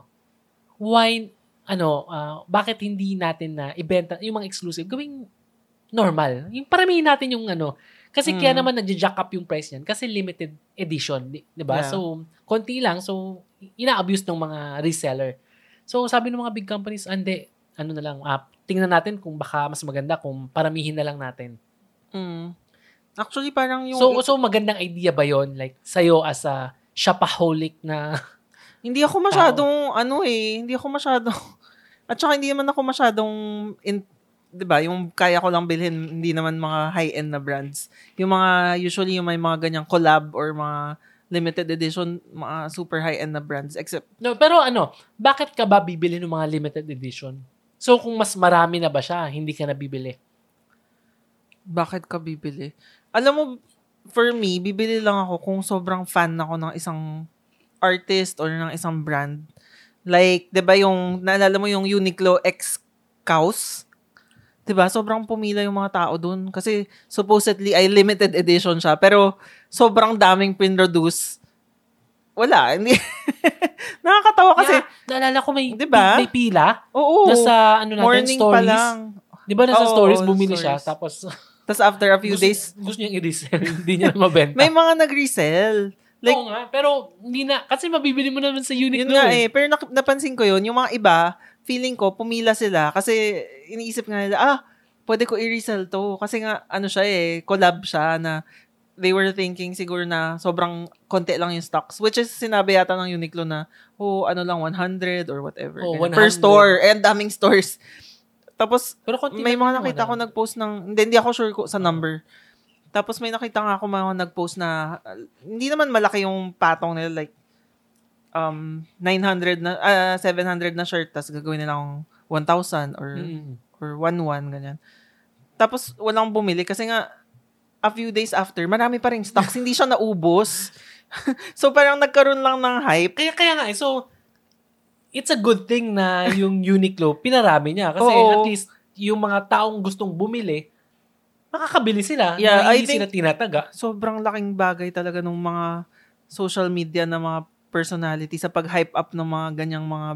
Speaker 1: why, ano, ah, bakit hindi natin na ibenta yung mga exclusive, gawing normal. Yung paramihin natin yung ano, kasi kaya
Speaker 2: Mm.
Speaker 1: naman nagja-jack up yung price niyan kasi limited edition, di, di ba?
Speaker 2: Yeah.
Speaker 1: So, konti lang. So, ina-abuse ng mga reseller. So, sabi ng mga big companies, ande, ano na lang, ah, tingnan natin kung baka mas maganda kung paramihin na lang natin.
Speaker 2: Mm. Actually, parang yung...
Speaker 1: So, so magandang idea ba yon Like, sa'yo as a shopaholic na...
Speaker 2: hindi ako masyadong, ano eh, hindi ako masyadong... At saka hindi naman ako masyadong... In, 'di ba yung kaya ko lang bilhin, hindi naman mga high-end na brands. Yung mga, usually yung may mga ganyang collab or mga limited edition, mga super high-end na brands. Except,
Speaker 1: No, pero ano, bakit ka ba bibili ng mga limited edition? So, kung mas marami na ba siya, hindi ka na bibili?
Speaker 2: bakit ka bibili? Alam mo, for me, bibili lang ako kung sobrang fan ako ng isang artist or ng isang brand. Like, 'di ba yung naalala mo yung Uniqlo X Cows? 'Di ba? Sobrang pumila yung mga tao doon kasi supposedly ay limited edition siya pero sobrang daming pinroduce. Wala, hindi. Nakakatawa kasi,
Speaker 1: Yeah, naalala ko may,
Speaker 2: Diba?
Speaker 1: may pila.
Speaker 2: oo,
Speaker 1: Nasa, ano natin,
Speaker 2: morning
Speaker 1: stories.
Speaker 2: pa lang.
Speaker 1: Di ba nasa
Speaker 2: Oo,
Speaker 1: stories, bumili siya,
Speaker 2: stories.
Speaker 1: tapos
Speaker 2: Tapos after a few
Speaker 1: gusto,
Speaker 2: days,
Speaker 1: gusto niyang i-resell, hindi niya na mabenta.
Speaker 2: may mga nag-resell. Like,
Speaker 1: Oo nga, pero hindi na, kasi mabibili mo naman sa Uniqlo.
Speaker 2: Yun nga
Speaker 1: eh.
Speaker 2: eh. Pero napansin ko yun, yung mga iba, feeling ko, pumila sila kasi iniisip nga nila, ah, pwede ko i-resell to. Kasi nga, ano siya eh, collab siya na they were thinking siguro na sobrang konti lang yung stocks. Which is, sinabi yata ng Uniqlo na, oh, ano lang, 100 or whatever.
Speaker 1: Oh,
Speaker 2: Ganyan. Per
Speaker 1: 100.
Speaker 2: store. And daming stores. Tapos,
Speaker 1: Pero
Speaker 2: may mga nakita ko
Speaker 1: ah.
Speaker 2: nag-post ng, hindi, hindi ako sure ko sa number. Tapos may nakita nga ako mga nag-post na, uh, hindi naman malaki yung patong nila, like, um, 900 na, ah, 700 na shirt, tapos gagawin nilang 1,000 or,
Speaker 1: Mm.
Speaker 2: or 1,1, ganyan. Tapos, walang bumili kasi nga, a few days after, marami pa rin stocks, hindi siya naubos. so, parang nagkaroon lang ng hype.
Speaker 1: Kaya, kaya nga, eh, so, it's a good thing na yung Uniqlo, pinarami niya. Kasi
Speaker 2: Oo.
Speaker 1: at least, yung mga taong gustong bumili, makakabili sila.
Speaker 2: Yeah,
Speaker 1: na
Speaker 2: I
Speaker 1: hindi
Speaker 2: think-
Speaker 1: sila tinataga.
Speaker 2: sobrang laking bagay talaga ng mga social media na mga personality sa pag-hype up ng mga ganyang mga,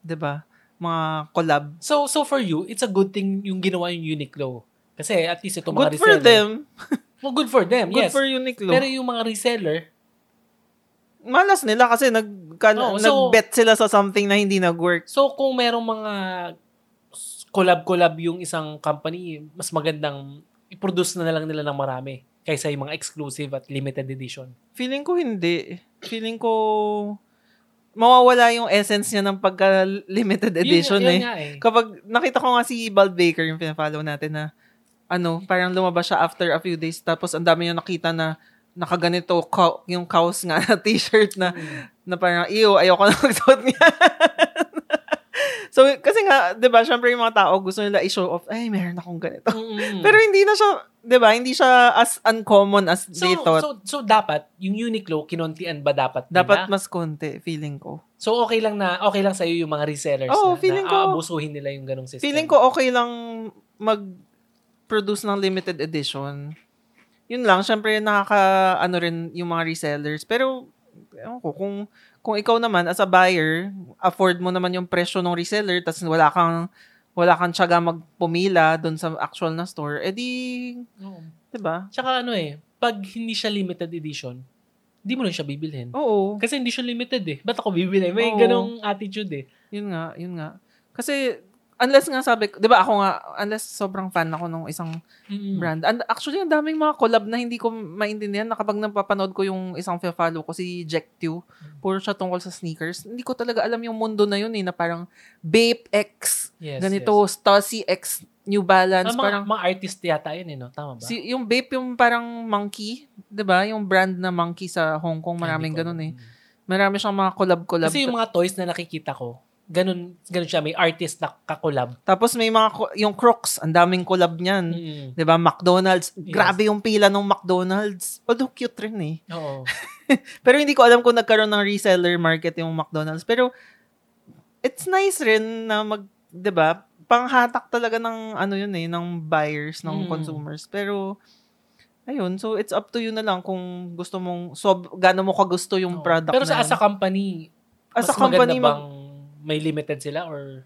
Speaker 2: 'di ba? Mga collab.
Speaker 1: So, so for you, it's a good thing yung ginawa yung Uniqlo. Kasi at least itong mga
Speaker 2: Good for
Speaker 1: reseller.
Speaker 2: them.
Speaker 1: Well, good for them,
Speaker 2: Good
Speaker 1: yes.
Speaker 2: for Uniqlo.
Speaker 1: Pero yung mga reseller,
Speaker 2: Malas nila kasi nag kan,
Speaker 1: Oo, so-
Speaker 2: nag-bet sila sa something na hindi nag-work.
Speaker 1: so kung merong mga collab-collab yung isang company, mas magandang i-produce na lang nila ng marami kaysa yung mga exclusive at limited edition.
Speaker 2: Feeling ko hindi. Feeling ko mawawala yung essence niya ng pagka limited edition
Speaker 1: yun, yun
Speaker 2: eh.
Speaker 1: nga eh.
Speaker 2: Kapag nakita ko nga si Bald Baker yung pina-follow natin na ano, parang lumabas siya after a few days tapos ang dami niya nakita na nakaganito cow, yung cows nga na t-shirt na na parang iyo ayoko na magsuot niya. so kasi nga 'di ba syempre yung mga tao gusto nila i-show off ay meron akong ganito.
Speaker 1: Mm.
Speaker 2: Pero hindi na siya 'di ba hindi siya as uncommon as
Speaker 1: so,
Speaker 2: they thought.
Speaker 1: so, so dapat, yung Uniqlo, kinontian ba dapat
Speaker 2: Dapat
Speaker 1: nila?
Speaker 2: mas konti feeling ko.
Speaker 1: So okay lang na, okay lang sa'yo yung mga resellers
Speaker 2: Oo,
Speaker 1: na,
Speaker 2: feeling
Speaker 1: na
Speaker 2: ko-
Speaker 1: aabusuhin nila yung ganong system.
Speaker 2: Feeling ko okay lang mag-produce ng limited edition. Yun lang, syempre nakaka ano rin yung mga resellers. Pero ewan ko, kung kung ikaw naman as a buyer, afford mo naman yung presyo ng reseller tapos wala kang wala kang tiyaga magpumila doon sa actual na store, edi,
Speaker 1: Oo.
Speaker 2: 'di ba?
Speaker 1: Tsaka ano eh, pag hindi siya limited edition, di mo rin siya bibilhin.
Speaker 2: Oo.
Speaker 1: Kasi hindi siya limited eh. Ba't ako bibili? May
Speaker 2: Oo.
Speaker 1: ganong attitude eh.
Speaker 2: Yun nga, yun nga. Kasi unless nga sabi, ko- 'di ba ako nga unless sobrang fan ako nung isang
Speaker 1: Mm.
Speaker 2: brand. And actually, ang daming mga collab na hindi ko maintindihan na kapag napapanood ko yung isang follow ko, si Jack Tew, puro siya tungkol sa sneakers. Hindi ko talaga alam yung mundo na yun eh, na parang Bape X,
Speaker 1: Yes,
Speaker 2: ganito,
Speaker 1: yes.
Speaker 2: Stussy X, New Balance,
Speaker 1: Ah, mga,
Speaker 2: parang,
Speaker 1: mga artist yata yun eh, no? Tama ba?
Speaker 2: si, yung Bape yung parang monkey, 'di ba Yung brand na monkey sa Hong Kong, maraming ganun eh. Marami siyang mga collab-collab.
Speaker 1: Kasi yung mga toys na nakikita ko, ganun, ganun siya. May artist na kakolab.
Speaker 2: Tapos may mga, yung Crocs, ang daming collab niyan.
Speaker 1: Mm.
Speaker 2: ba McDonald's, grabe yung pila ng McDonald's. Although cute rin eh.
Speaker 1: Oo.
Speaker 2: Pero hindi ko alam kung nagkaroon ng reseller market yung McDonald's. Pero it's nice rin na mag, ba? Panghatak talaga ng ano yun eh, ng buyers, ng
Speaker 1: Mm.
Speaker 2: consumers. Pero ayun, so it's up to you na lang kung gusto mong sob gaano mo kagusto yung
Speaker 1: Oo.
Speaker 2: product
Speaker 1: Pero
Speaker 2: na
Speaker 1: sa as
Speaker 2: yun.
Speaker 1: a company,
Speaker 2: As a company, mag-
Speaker 1: may limited sila or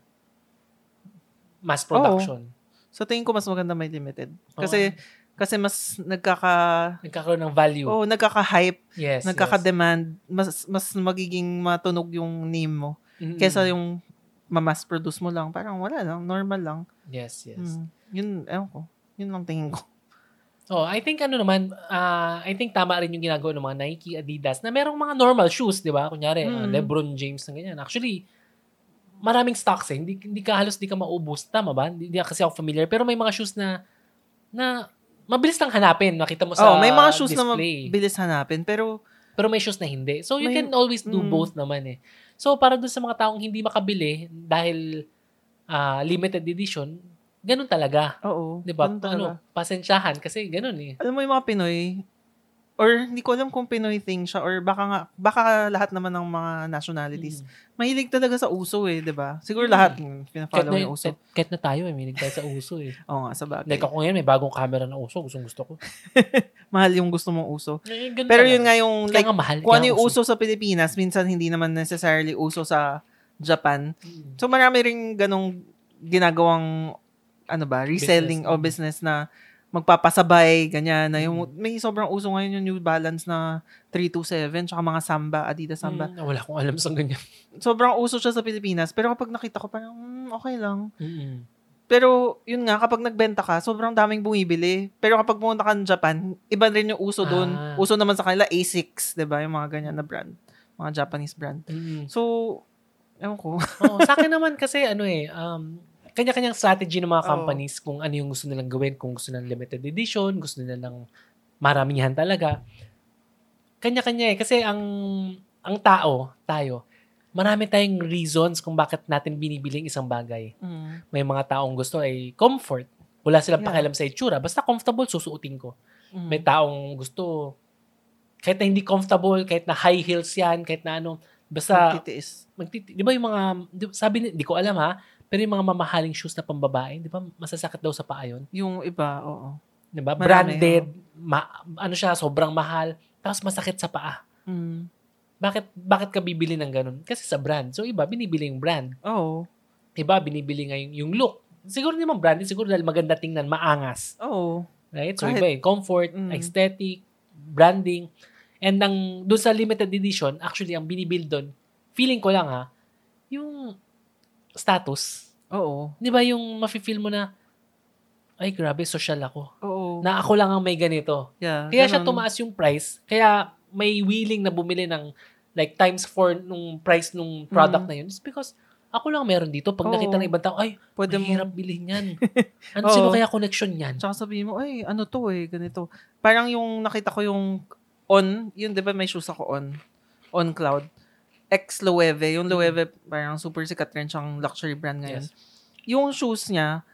Speaker 1: mass production?
Speaker 2: sa tingin ko mas maganda may limited. Kasi kasi mas nagkaka
Speaker 1: Nagkakaroon ng value.
Speaker 2: oh, nagkaka-hype,
Speaker 1: yes.
Speaker 2: nagkaka-demand, mas mas magiging matunog yung name mo.
Speaker 1: yes. Mm-mm.
Speaker 2: Kesa yung mamas produce mo lang, parang wala lang, normal lang.
Speaker 1: Yes, yes.
Speaker 2: Mm, yun, ewan ko. Yun lang tingin ko.
Speaker 1: Oh, I think ano naman, ah, I think tama rin yung ginagawa ng mga Nike, Adidas, na merong mga normal shoes, di ba? Kunyari, ah,
Speaker 2: Mm.
Speaker 1: LeBron James na ganyan. Actually, maraming stocks eh. Hindi, hindi ka halos di ka maubos. Tama ba? Hindi, hindi kasi ako familiar. Pero may mga shoes na, na mabilis lang hanapin. Nakita mo sa
Speaker 2: oh, may mga shoes na
Speaker 1: display.
Speaker 2: mabilis hanapin, pero
Speaker 1: Pero may shoes na hindi. So, you
Speaker 2: May-
Speaker 1: can always do
Speaker 2: Mm.
Speaker 1: both naman eh. So, para dun sa mga taong hindi makabili dahil ah, limited edition, ganun talaga.
Speaker 2: oo.
Speaker 1: Di ba?
Speaker 2: ganun talaga.
Speaker 1: Ano, pasensyahan kasi ganun eh.
Speaker 2: Alam mo yung mga Pinoy, or hindi ko alam kung Pinoy thing siya, or baka nga, baka lahat naman ng mga nationalities,
Speaker 1: Mm.
Speaker 2: mahilig talaga sa uso eh, di ba? Siguro
Speaker 1: Mm.
Speaker 2: lahat, mm, pinafollow
Speaker 1: na,
Speaker 2: yung uso.
Speaker 1: kahit, kahit na tayo, eh, may tayo sa uso eh.
Speaker 2: Oo nga, sa bagay.
Speaker 1: Like ako ngayon, may bagong camera na uso. Gustong gusto ko.
Speaker 2: Mahal yung gusto mong uso.
Speaker 1: Eh,
Speaker 2: Pero yun nga yung, like,
Speaker 1: nga mahal.
Speaker 2: kung ano yung uso sa Pilipinas, minsan hindi naman necessarily uso sa Japan.
Speaker 1: Mm.
Speaker 2: So marami ring ganong ginagawang ano ba, reselling
Speaker 1: Business.
Speaker 2: o business na magpapasabay, ganyan. Na yung, may sobrang uso ngayon yung New Balance na 327, tsaka mga Samba, Adidas Samba.
Speaker 1: Mm, wala akong alam sa ganyan.
Speaker 2: Sobrang uso siya sa Pilipinas. Pero kapag nakita ko, parang, mm, okay lang.
Speaker 1: Mm-mm.
Speaker 2: Pero, yun nga, kapag nagbenta ka, sobrang daming bumibili. Pero kapag pumunta ka ng Japan, iba rin yung uso doon.
Speaker 1: Ah.
Speaker 2: Uso naman sa kanila, Asics, 'di ba Yung mga ganyan na brand. Mga Japanese brand.
Speaker 1: Mm-mm.
Speaker 2: So, ewan ko.
Speaker 1: Oo, sa akin naman kasi ano eh, um, kanya-kanyang strategy ng mga companies kung ano yung gusto nilang gawin, kung gusto nilang limited edition, gusto nilang maramihan talaga. Kanya-kanya eh. Kasi ang ang tao, tayo, marami tayong reasons kung bakit natin binibiling isang bagay.
Speaker 2: Mm.
Speaker 1: May mga taong gusto ay comfort. Wala silang
Speaker 2: Yeah.
Speaker 1: pakialam sa itsura. Basta comfortable, susuotin ko.
Speaker 2: Mm.
Speaker 1: May taong gusto, kahit na hindi comfortable, kahit na high heels yan, kahit na ano, basta,
Speaker 2: Magtitiis.
Speaker 1: magtiti- di ba yung mga, di, sabi, ni- di ko alam ha, pero yung mga mamahaling shoes na pambabae, di ba masasakit daw sa paa yun?
Speaker 2: Yung iba, oo.
Speaker 1: Di ba? Branded, ma- ano siya, sobrang mahal, tapos masakit sa paa.
Speaker 2: Mm.
Speaker 1: Bakit bakit ka bibili ng ganun? Kasi sa brand. So iba binibili yung brand.
Speaker 2: Oo.
Speaker 1: Iba binibili nga yung, yung look. Siguro hindi naman branded, siguro dahil maganda tingnan, maangas.
Speaker 2: Oo.
Speaker 1: Right? So
Speaker 2: Kahit-
Speaker 1: iba eh, comfort,
Speaker 2: Mm.
Speaker 1: aesthetic, branding. And ang doon sa limited edition, actually ang binibuild doon, feeling ko lang ha, yung status.
Speaker 2: Oo.
Speaker 1: Di ba yung mafe-feel mo na, ay grabe, social ako.
Speaker 2: Oo.
Speaker 1: Na ako lang ang may ganito.
Speaker 2: yeah,
Speaker 1: Kaya siya
Speaker 2: ganun.
Speaker 1: tumaas yung price. Kaya may willing na bumili ng like times 4 nung price nung product
Speaker 2: Mm.
Speaker 1: na yun. It's because ako lang meron dito. Pag
Speaker 2: Oo.
Speaker 1: nakita ng ibang tao, ay,
Speaker 2: Pwede mo,
Speaker 1: mahirap bilhin yan. Ano,
Speaker 2: Oo.
Speaker 1: sino kaya connection yan?
Speaker 2: tsaka sabihin mo, ay, ano to eh, ganito. Parang yung nakita ko yung on, yun, di ba may shoes ako on, on cloud. Ex Loewe, yung Loewe, parang super sikat rin siyang luxury brand ngayon.
Speaker 1: Yes.
Speaker 2: Yung shoes niya,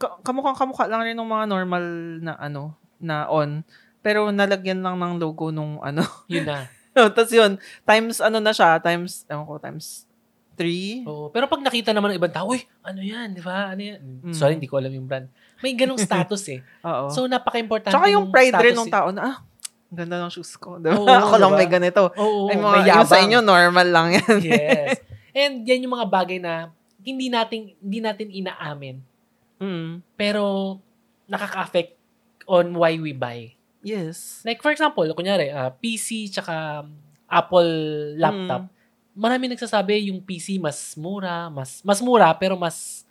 Speaker 2: ka- kamukhang kamukha lang rin ng mga normal na ano, na on. Pero nalagyan lang ng logo nung ano.
Speaker 1: Yun na.
Speaker 2: Tapos yun, times ano na siya, times, ewan ko, times 3.
Speaker 1: Oo. Pero pag nakita naman ng ibang tao, uy, ano yan, di ba? Ano yan?
Speaker 2: Mm.
Speaker 1: Sorry, hindi ko alam yung brand. May ganong status eh.
Speaker 2: Oo.
Speaker 1: So, napaka-importante
Speaker 2: Tsaka yung pride rin ng
Speaker 1: eh.
Speaker 2: tao na, ah, ganda ng shoes ko. Diba?
Speaker 1: Oo,
Speaker 2: Ako lang
Speaker 1: diba?
Speaker 2: may ganito.
Speaker 1: Oo,
Speaker 2: Ay, mga,
Speaker 1: may
Speaker 2: yung sa inyo, normal lang yan.
Speaker 1: yes. And yan yung mga bagay na hindi natin hindi natin inaamin.
Speaker 2: Mm.
Speaker 1: Pero nakaka-affect on why we buy.
Speaker 2: Yes.
Speaker 1: Like for example, kunyari, ah, PC tsaka Apple laptop.
Speaker 2: Mm.
Speaker 1: Marami nagsasabi yung PC mas mura, mas mas mura pero mas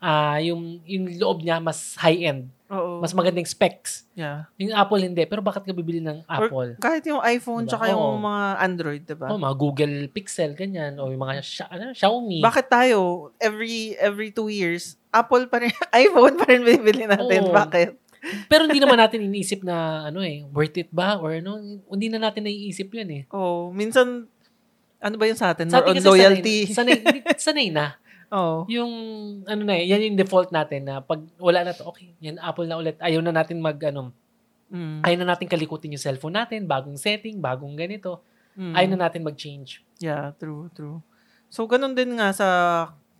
Speaker 1: ah yung yung loob niya mas high-end,
Speaker 2: Oo.
Speaker 1: mas magandang specs.
Speaker 2: yeah.
Speaker 1: Yung Apple hindi, pero bakit ka bibili ng Apple?
Speaker 2: Kahit yung iPhone,
Speaker 1: Diba?
Speaker 2: tsaka yung
Speaker 1: Oo.
Speaker 2: mga Android, diba?
Speaker 1: Oh, mga Google Pixel ganyan o yung mga Xia- ano, Xiaomi.
Speaker 2: Bakit tayo, every every two years, Apple pa rin, iPhone pa rin bibili natin.
Speaker 1: Oo.
Speaker 2: Bakit?
Speaker 1: Pero hindi naman natin iniisip na ano eh, worth it ba or ano, hindi na natin naiisip 'yun eh.
Speaker 2: Oh, minsan, ano ba yun sa atin?
Speaker 1: Sa
Speaker 2: More on
Speaker 1: kasi
Speaker 2: loyalty.
Speaker 1: Sanay, sanay, sanay na.
Speaker 2: Oo.
Speaker 1: Yung, ano na eh, yan yung default natin na pag wala na to, okay, yan Apple na ulit. Ayaw na natin mag, ano,
Speaker 2: Mm.
Speaker 1: ayaw na natin kalikutin yung cellphone natin, bagong setting, bagong ganito.
Speaker 2: Mm.
Speaker 1: Ayaw na natin mag-change.
Speaker 2: Yeah, true, true. So, ganun din nga sa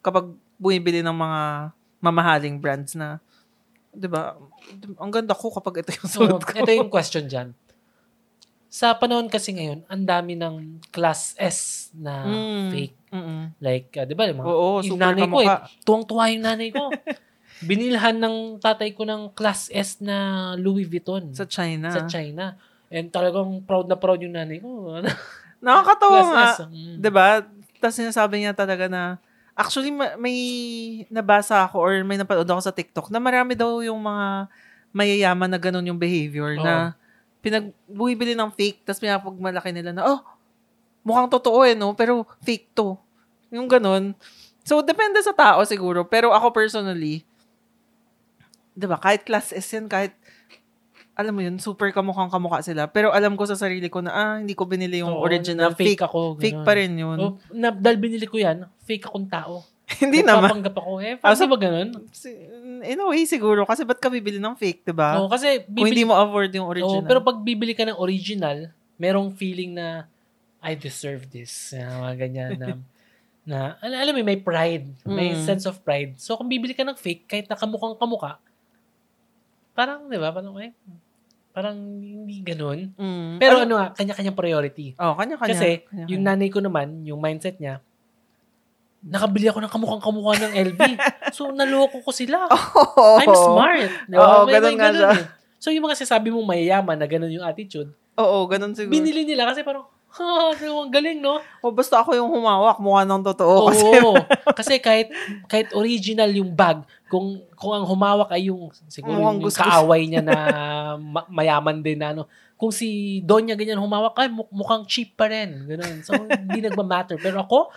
Speaker 2: kapag bumibili ng mga mamahaling brands na, di ba, ang ganda ko kapag ito yung suot ko.
Speaker 1: ito yung question dyan. Sa panahon kasi ngayon, ang dami ng class S na
Speaker 2: Mm.
Speaker 1: fake.
Speaker 2: Mm-mm.
Speaker 1: Like, uh, di ba, yung mga,
Speaker 2: Oo,
Speaker 1: yung
Speaker 2: super
Speaker 1: nanay ko eh, tuwang-tuwa yung nanay ko. Binilhan ng tatay ko ng class S na Louis Vuitton
Speaker 2: Sa China.
Speaker 1: sa China. And talagang proud na proud yung nanay ko.
Speaker 2: Nakakatawa
Speaker 1: class
Speaker 2: nga.
Speaker 1: S. Mm.
Speaker 2: Di ba? Tapos sinasabi niya talaga na, actually, ma- may nabasa ako or may napanood ako sa TikTok na marami daw yung mga mayayaman na ganun yung behavior
Speaker 1: Oo.
Speaker 2: na pinagbuibili ng fake tapos pinapagmalaki nila na, oh, mukhang totoo eh, no? Pero fake to. Yung ganun. So, depende sa tao siguro. Pero ako personally, di ba, kahit class S yan, kahit alam mo yun, super kamukhang kamukha sila. Pero alam ko sa sarili ko na, ah, hindi ko binili yung
Speaker 1: Oo,
Speaker 2: original.
Speaker 1: na
Speaker 2: Fake,
Speaker 1: fake ako.
Speaker 2: fake
Speaker 1: ganun.
Speaker 2: pa rin yun.
Speaker 1: Oh, na, dahil binili ko yan, fake akong tao.
Speaker 2: Hindi naman.
Speaker 1: Nagpapanggap ako. Eh,
Speaker 2: Ah,
Speaker 1: paano
Speaker 2: so-
Speaker 1: ba ganun?
Speaker 2: In a way, siguro. Kasi ba't ka bibili ng fake, di ba?
Speaker 1: Oo, kasi
Speaker 2: Kung hindi
Speaker 1: bibili,
Speaker 2: mo afford yung
Speaker 1: Oo,
Speaker 2: original.
Speaker 1: pero pag bibili ka ng original, merong feeling na, I deserve this. Yan, mga ganyan na, na alam, alam mo, may pride. May
Speaker 2: Mm.
Speaker 1: sense of pride. So, kung bibili ka ng fake, kahit nakamukhang kamuka, parang, di ba, parang, eh, parang hindi ganun.
Speaker 2: Mm.
Speaker 1: Pero
Speaker 2: Ano-
Speaker 1: ano nga, kanya-kanyang priority.
Speaker 2: oh, kanya-kanya.
Speaker 1: Kasi,
Speaker 2: Kanya-kanya.
Speaker 1: yung nanay ko naman, yung mindset niya, nakabili ako ng kamukhang kamukha ng LV. so, naloko ko sila.
Speaker 2: Oh.
Speaker 1: I'm smart. Ba?
Speaker 2: Oo,
Speaker 1: May-
Speaker 2: ganun
Speaker 1: may
Speaker 2: nga siya.
Speaker 1: eh. So, yung mga sinasabi mong mayayaman na ganun yung attitude,
Speaker 2: Oo, ganun siguro.
Speaker 1: binili nila kasi parang, ha, ang galing, no?
Speaker 2: o basta ako yung humawak, mukha ng totoo.
Speaker 1: Oo.
Speaker 2: Kasi,
Speaker 1: kasi kahit kahit original yung bag, kung kung ang humawak ay yung siguro yung, yung kaaway niya na ma- mayaman din na ano. Kung si Donya ganyan humawak, ay mu- mukhang cheap pa rin. Ganun. So, hindi nagma-matter. Pero ako,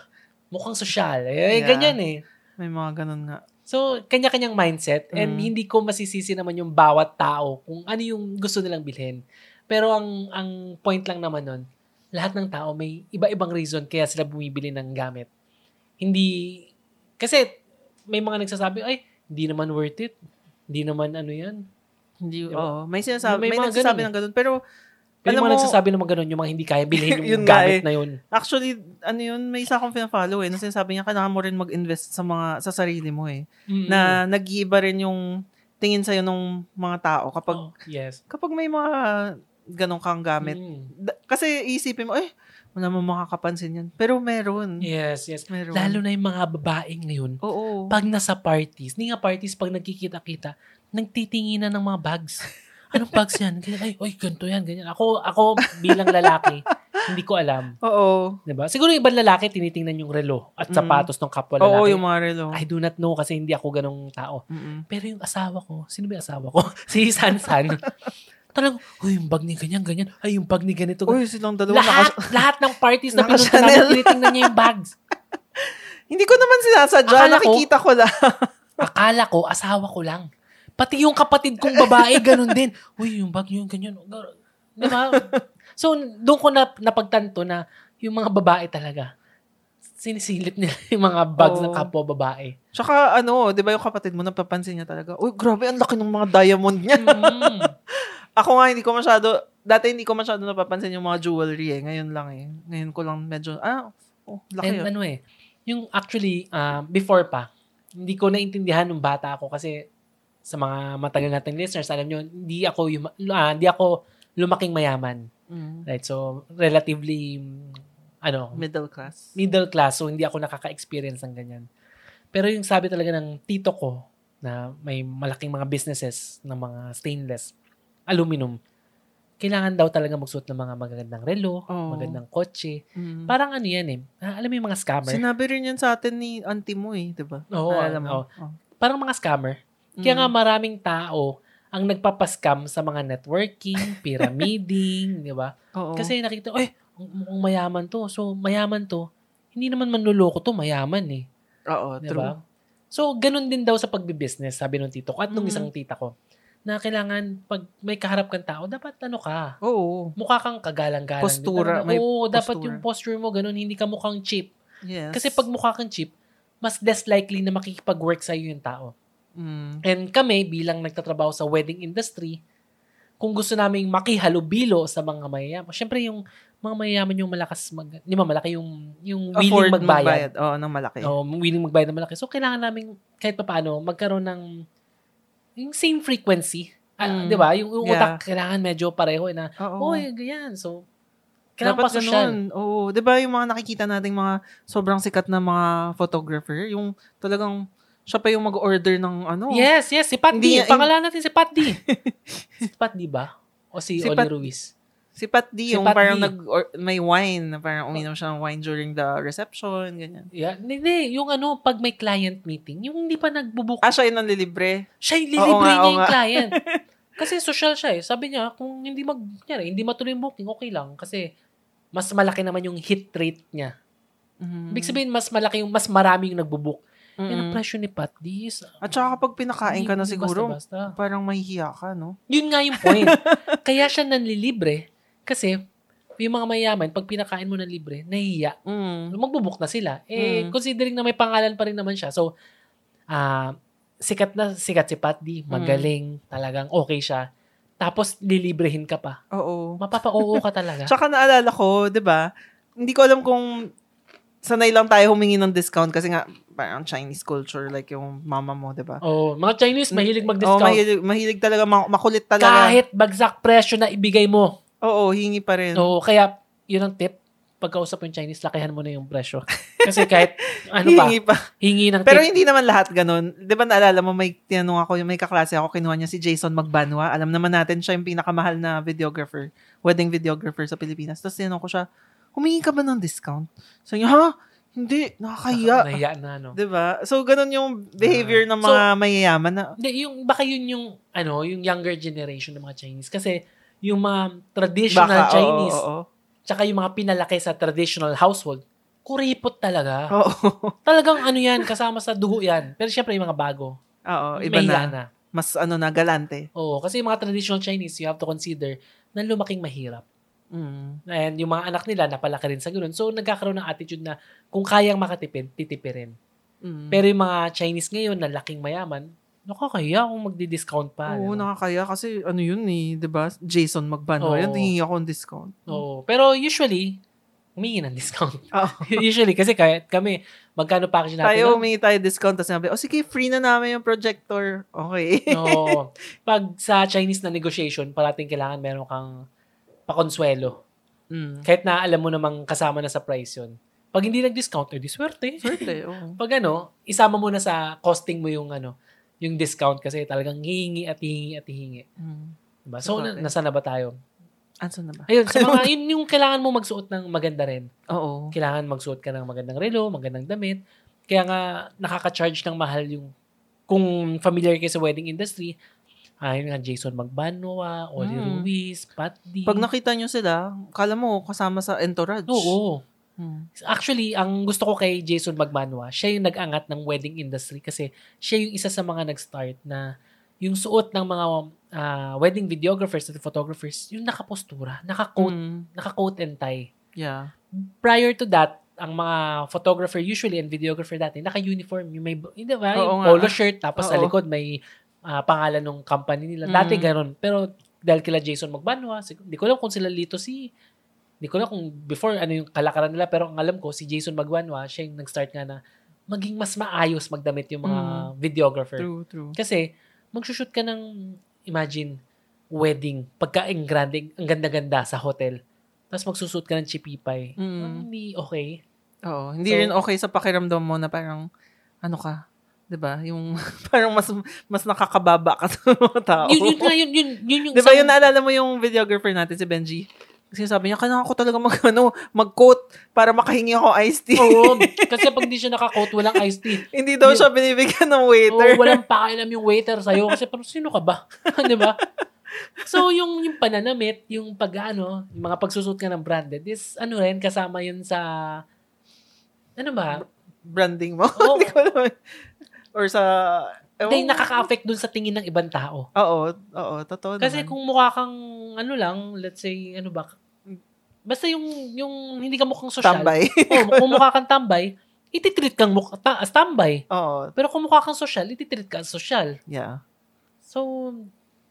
Speaker 1: mukhang sosyal. Eh,
Speaker 2: Yeah.
Speaker 1: ganyan eh.
Speaker 2: may mga ganun nga.
Speaker 1: So, kanya-kanyang mindset and
Speaker 2: Mm.
Speaker 1: hindi ko masisisi naman yung bawat tao kung ano yung gusto nilang bilhin. Pero ang ang point lang naman nun, lahat ng tao may iba-ibang reason kaya sila bumibili ng gamit. Hindi, kasi may mga nagsasabi, ay, hindi naman worth it. Hindi naman ano yan.
Speaker 2: Hindi,
Speaker 1: Diba?
Speaker 2: oo. May sinasabi,
Speaker 1: May
Speaker 2: may,
Speaker 1: mga
Speaker 2: nagsasabi
Speaker 1: ganun
Speaker 2: ng ganun. Pero,
Speaker 1: Pero yung mga
Speaker 2: mo-
Speaker 1: nagsasabi naman ganun, yung mga hindi kaya bilhin yung
Speaker 2: Yun
Speaker 1: gamit
Speaker 2: eh.
Speaker 1: na yun.
Speaker 2: actually, ano yun, may isa akong pina-follow eh, na sinasabi niya, kailangan mo rin mag-invest sa mga, sa sarili mo eh.
Speaker 1: Mm.
Speaker 2: Na nag-iiba rin yung tingin sa'yo ng mga tao kapag,
Speaker 1: Oh, yes.
Speaker 2: kapag may mga ganong kang gamit.
Speaker 1: Mm.
Speaker 2: Da- kasi isipin mo, eh, wala mo makakapansin yan. Pero meron.
Speaker 1: Yes, yes.
Speaker 2: Meron.
Speaker 1: Lalo na yung mga babae ngayon.
Speaker 2: Oo.
Speaker 1: Pag nasa parties, hindi nga parties, pag nagkikita-kita, nagtitinginan ng mga bags. Anong bags yan? Ganyan, ay, oy, ganito yan, ganyan. Ako, ako bilang lalaki, hindi ko alam.
Speaker 2: Oo.
Speaker 1: 'Di ba? Siguro yung ibang lalaki, tinitingnan yung relo at
Speaker 2: Mm.
Speaker 1: sapatos ng kapwa
Speaker 2: Oo,
Speaker 1: lalaki.
Speaker 2: yung mga relo.
Speaker 1: I do not know kasi hindi ako ganong tao.
Speaker 2: Mm-mm.
Speaker 1: Pero yung asawa ko, sino ba yung asawa ko? si Sansan. Talagang, uy, yung bag ni ganyan, ganyan. Ay, yung bag ni ganito.
Speaker 2: Uy, silang dalawa.
Speaker 1: lahat,
Speaker 2: naka-
Speaker 1: lahat ng parties na pinunta namin, tinitingnan niya yung bags.
Speaker 2: Hindi ko naman sinasadya.
Speaker 1: Akala ko-
Speaker 2: nakikita ko lang.
Speaker 1: Akala ko, asawa ko lang. Pati yung kapatid kong babae, ganun din. Uy, yung bag niyo, ganyan. Di ba? So, doon ko na, napagtanto na yung mga babae talaga, sinisilip nila yung mga bags ng
Speaker 2: Oo.
Speaker 1: kapwa babae.
Speaker 2: Tsaka ano, di ba yung kapatid mo, napapansin niya talaga, uy, grabe, ang laki ng mga diamond niya.
Speaker 1: Mm.
Speaker 2: Ako nga, hindi ko masyado, dati hindi ko masyado napapansin yung mga jewelry eh. Ngayon lang eh. Ngayon ko lang medyo, ah, oh, laki
Speaker 1: And
Speaker 2: yun.
Speaker 1: ano eh, yung actually, ah, before pa, hindi ko naintindihan nung bata ako kasi sa mga matagal nating listeners, alam nyo, hindi ako, yung, ah, hindi ako lumaking mayaman.
Speaker 2: Mm.
Speaker 1: Right? So, relatively, ano,
Speaker 2: Middle class.
Speaker 1: middle class, so hindi ako nakaka-experience ng ganyan. Pero yung sabi talaga ng tito ko, na may malaking mga businesses ng mga stainless, aluminum, kailangan daw talaga magsuot ng mga magagandang relo,
Speaker 2: Oo.
Speaker 1: magandang kotse.
Speaker 2: Mm.
Speaker 1: Parang ano yan eh, ah, alam mo yung mga scammer?
Speaker 2: Sinabi rin yan sa atin ni auntie mo eh, di ba?
Speaker 1: Oo,
Speaker 2: Naalala mo?
Speaker 1: oo.
Speaker 2: Oh.
Speaker 1: Parang mga scammer. Kaya
Speaker 2: Mm.
Speaker 1: nga maraming tao ang nagpapascam sa mga networking, pyramiding, di ba?
Speaker 2: Oo.
Speaker 1: Kasi nakita, eh, mukhang mayaman to. So, mayaman to. Hindi naman manluloko to, mayaman eh.
Speaker 2: Oo,
Speaker 1: Di
Speaker 2: true.
Speaker 1: ba? So, ganun din daw sa pagbibusiness, sabi nung tito ko at nung
Speaker 2: Mm.
Speaker 1: isang tita ko, na kailangan, pag may kaharap kang tao, dapat ano ka,
Speaker 2: Oo.
Speaker 1: mukha kang kagalang-galang.
Speaker 2: Postura,
Speaker 1: Talaga,
Speaker 2: may
Speaker 1: Oo, dapat
Speaker 2: postura.
Speaker 1: yung posture mo ganun, hindi ka mukhang cheap.
Speaker 2: Yes.
Speaker 1: Kasi pag mukha kang cheap, mas less likely na makikipag-work sa'yo yung tao.
Speaker 2: Mm.
Speaker 1: And kami, bilang nagtatrabaho sa wedding industry, kung gusto namin makihalubilo sa mga mayayaman, syempre yung mga mayayaman yung malakas, mag, di ba malaki yung, yung willing
Speaker 2: Afford
Speaker 1: magbayad.
Speaker 2: Oo, ng malaki.
Speaker 1: O, willing magbayad ng malaki. So, kailangan namin kahit pa paano magkaroon ng yung same frequency. Ah,
Speaker 2: Mm.
Speaker 1: Di ba? Yung, yung
Speaker 2: Yeah.
Speaker 1: utak, kailangan medyo pareho eh, na,
Speaker 2: Oo.
Speaker 1: oh, ganyan. So, kailangan
Speaker 2: Dapat
Speaker 1: pa social.
Speaker 2: ganun. Oo. Di ba yung mga nakikita nating mga sobrang sikat na mga photographer, yung talagang siya pa yung mag-order ng ano.
Speaker 1: Yes, yes. Si Pat
Speaker 2: Hindi
Speaker 1: D. Pangalan natin si Pat D. si Pat D ba? O si,
Speaker 2: Si
Speaker 1: Oli
Speaker 2: Pat-
Speaker 1: Ruiz?
Speaker 2: Si Pat D,
Speaker 1: Si
Speaker 2: yung
Speaker 1: Pat
Speaker 2: parang
Speaker 1: D.
Speaker 2: nag or, may wine, na parang uminom siya ng wine during the reception, ganyan.
Speaker 1: Yeah. Hindi, yung ano, pag may client meeting, yung hindi pa nagbubook,
Speaker 2: Ah, siya yun ang lilibre.
Speaker 1: siya yung
Speaker 2: Oo
Speaker 1: lilibre
Speaker 2: nga,
Speaker 1: niya
Speaker 2: oo
Speaker 1: yung
Speaker 2: nga.
Speaker 1: client. Kasi social siya eh. Sabi niya, kung hindi mag, kunyari, hindi matuloy yung booking, okay lang. Kasi mas malaki naman yung hit rate niya.
Speaker 2: Mm.
Speaker 1: Ibig sabihin, mas malaki yung, mas marami yung nagbubook.
Speaker 2: Mm-mm.
Speaker 1: Yan ang presyo ni Pat Dis.
Speaker 2: At saka kapag pinakain ka na siguro,
Speaker 1: Basta-basta.
Speaker 2: parang mahihiya ka, no?
Speaker 1: Yun nga yung point. Kaya siya nanlilibre. Kasi, yung mga mayaman, pag pinakain mo ng libre, nahihiya.
Speaker 2: Mm.
Speaker 1: Magbubook na sila. Eh,
Speaker 2: Mm.
Speaker 1: considering na may pangalan pa rin naman siya. So, ah sikat na sikat si Pat D.
Speaker 2: Mm.
Speaker 1: Magaling. Talagang okay siya. Tapos, lilibrehin ka pa.
Speaker 2: Oo.
Speaker 1: Mapapa-oo ka talaga.
Speaker 2: Tsaka naalala ko, 'di ba? Hindi ko alam kung sanay lang tayo humingi ng discount kasi nga parang Chinese culture like yung mama mo, 'di ba?
Speaker 1: oh, mga Chinese, mahilig
Speaker 2: Oo,
Speaker 1: mag-discount.
Speaker 2: mahilig, mahilig talaga, ma- makulit talaga.
Speaker 1: Kahit bagsak presyo na ibigay mo.
Speaker 2: Oo, hingi pa rin.
Speaker 1: So, kaya, yun ang tip. Pagkausap mo yung Chinese, lakihan mo na yung presyo. Kasi kahit, ano pa,
Speaker 2: hingi pa.
Speaker 1: hingi ng
Speaker 2: Pero
Speaker 1: tip.
Speaker 2: hindi naman lahat ganun. 'Di ba naalala mo may tinanong ako, may kaklase ako, kinuha niya si Jason Magbanwa. Alam naman natin siya yung pinakamahal na videographer, wedding videographer sa Pilipinas. Tapos tinanong ko siya, humingi ka ba ng discount? Sabi niya, ha? Hindi, nakakahiya.
Speaker 1: Nahiya na, no?
Speaker 2: ba? So ganun yung behavior ng mga mayayaman na
Speaker 1: Hindi, yung, baka yun yung, ano, yung younger generation ng mga Chinese. Kasi, yung mga traditional
Speaker 2: baka, oo,
Speaker 1: Chinese,
Speaker 2: oo, oo.
Speaker 1: tsaka yung mga pinalaki sa traditional household, kuripot talaga.
Speaker 2: Oo.
Speaker 1: Talagang ano yan, kasama sa dugo yan. Pero syempre yung mga bago,
Speaker 2: Oo, iba na.
Speaker 1: na.
Speaker 2: Mas ano na, galante.
Speaker 1: Oo, kasi yung mga traditional Chinese, you have to consider na lumaking mahirap.
Speaker 2: Mm.
Speaker 1: And yung mga anak nila, napalaki rin sa ganun. So, nagkakaroon ng attitude na kung kayang makatipid, titipirin.
Speaker 2: Mm.
Speaker 1: Pero yung mga Chinese ngayon na laking mayaman, nakakaya kung magdi-discount pa.
Speaker 2: Oo,
Speaker 1: ano?
Speaker 2: nakakaya kasi ano yun eh, 'di ba? Jason Magbanwa. Yan, hingi ako ng discount.
Speaker 1: Oo. Pero usually, humingi ng discount.
Speaker 2: Oo.
Speaker 1: usually, kasi kahit kami, magkano package natin?
Speaker 2: Tayo, humingi tayo discount. Tapos sinabi, oh sige, free na namin yung projector. Okay.
Speaker 1: Oo. Pag sa Chinese na negotiation, parating kailangan meron kang pakonsuelo.
Speaker 2: mm.
Speaker 1: Kahit na alam mo namang kasama na sa price yun. Pag hindi nag-discount, eh di swerte.
Speaker 2: Swerte, oo.
Speaker 1: Pag ano, isama mo na sa costing mo yung ano, yung discount kasi talagang hihingi at hihingi at hihingi.
Speaker 2: Mm.
Speaker 1: Diba? So, na, nasa na ba tayo?
Speaker 2: Anso na ba?
Speaker 1: Ayun, sa mga, yun yung kailangan mo magsuot ng maganda rin.
Speaker 2: Oo.
Speaker 1: Kailangan magsuot ka ng magandang relo, magandang damit. Kaya nga, nakaka-charge ng mahal yung, kung familiar kayo sa wedding industry, ayun nga, Jason Magbanwa, Oli
Speaker 2: Mm.
Speaker 1: Ruiz, Pat D.
Speaker 2: Pag nakita nyo sila, kala mo kasama sa entourage.
Speaker 1: Oo.
Speaker 2: Mm.
Speaker 1: Actually, ang gusto ko kay Jason Magbanwa, siya yung nag-angat ng wedding industry kasi siya yung isa sa mga nag-start na yung suot ng mga ah, wedding videographers at photographers, yung nakapostura, naka-coat,
Speaker 2: Mm.
Speaker 1: naka-coat and tie.
Speaker 2: Yeah.
Speaker 1: Prior to that, ang mga photographer usually and videographer dati, naka-uniform. Yung may, hindi ba? Yung
Speaker 2: Oo nga.
Speaker 1: polo shirt, tapos sa
Speaker 2: Oo.
Speaker 1: likod may ah, pangalan ng company nila. Dati
Speaker 2: Mm.
Speaker 1: ganun. Pero dahil kila Jason Magbanwa, sig- di ko alam kung sila Lito si Di ko alam kung before ano yung kalakaran nila pero ang alam ko si Jason Magbanwa, siya yung nag-start nga na maging mas maayos magdamit yung mga videographer.
Speaker 2: True, true.
Speaker 1: Kasi magsushoot ka ng imagine wedding pagka ang grande, ang ganda-ganda sa hotel. Tapos magsushoot ka ng chipipay.
Speaker 2: Mm.
Speaker 1: Hindi okay.
Speaker 2: Oo. Hindi
Speaker 1: So-
Speaker 2: rin okay sa pakiramdam mo na parang, ano ka, 'di ba? Yung parang mas mas nakakababa ka sa mga tao.
Speaker 1: Yun, yun yun, yun, yun yung
Speaker 2: 'Di ba yun naalala mo yung videographer natin si Benji? Kasi sabi niya, kailangan ko talaga mag, ano, mag-coat para makahingi ako iced tea.
Speaker 1: Oo, kasi pag di siya naka-coat, walang iced tea.
Speaker 2: Hindi daw siya binibigyan ng
Speaker 1: Oo,
Speaker 2: waiter.
Speaker 1: walang pakialam yung waiter sa'yo kasi parang sino ka ba? Di ba? So, yung, yung pananamit, yung pag, ano, yung mga pagsusot ka ng branded is, ano rin, kasama yun sa, ano ba?
Speaker 2: Branding mo.
Speaker 1: Oo.
Speaker 2: Hindi ko alam. Or sa... Ewan ko.
Speaker 1: nakaka-affect dun sa tingin ng ibang tao.
Speaker 2: Oo, oo, totoo
Speaker 1: Kasi
Speaker 2: naman.
Speaker 1: kung mukha kang, ano lang, let's say, ano ba, basta yung, yung hindi ka mukhang social.
Speaker 2: Tambay.
Speaker 1: Oo, kung mukha kang tambay, ititreat kang mukha, ta, as tambay.
Speaker 2: Oo,
Speaker 1: Pero kung mukha kang social, ititreat ka as social.
Speaker 2: yeah.
Speaker 1: So,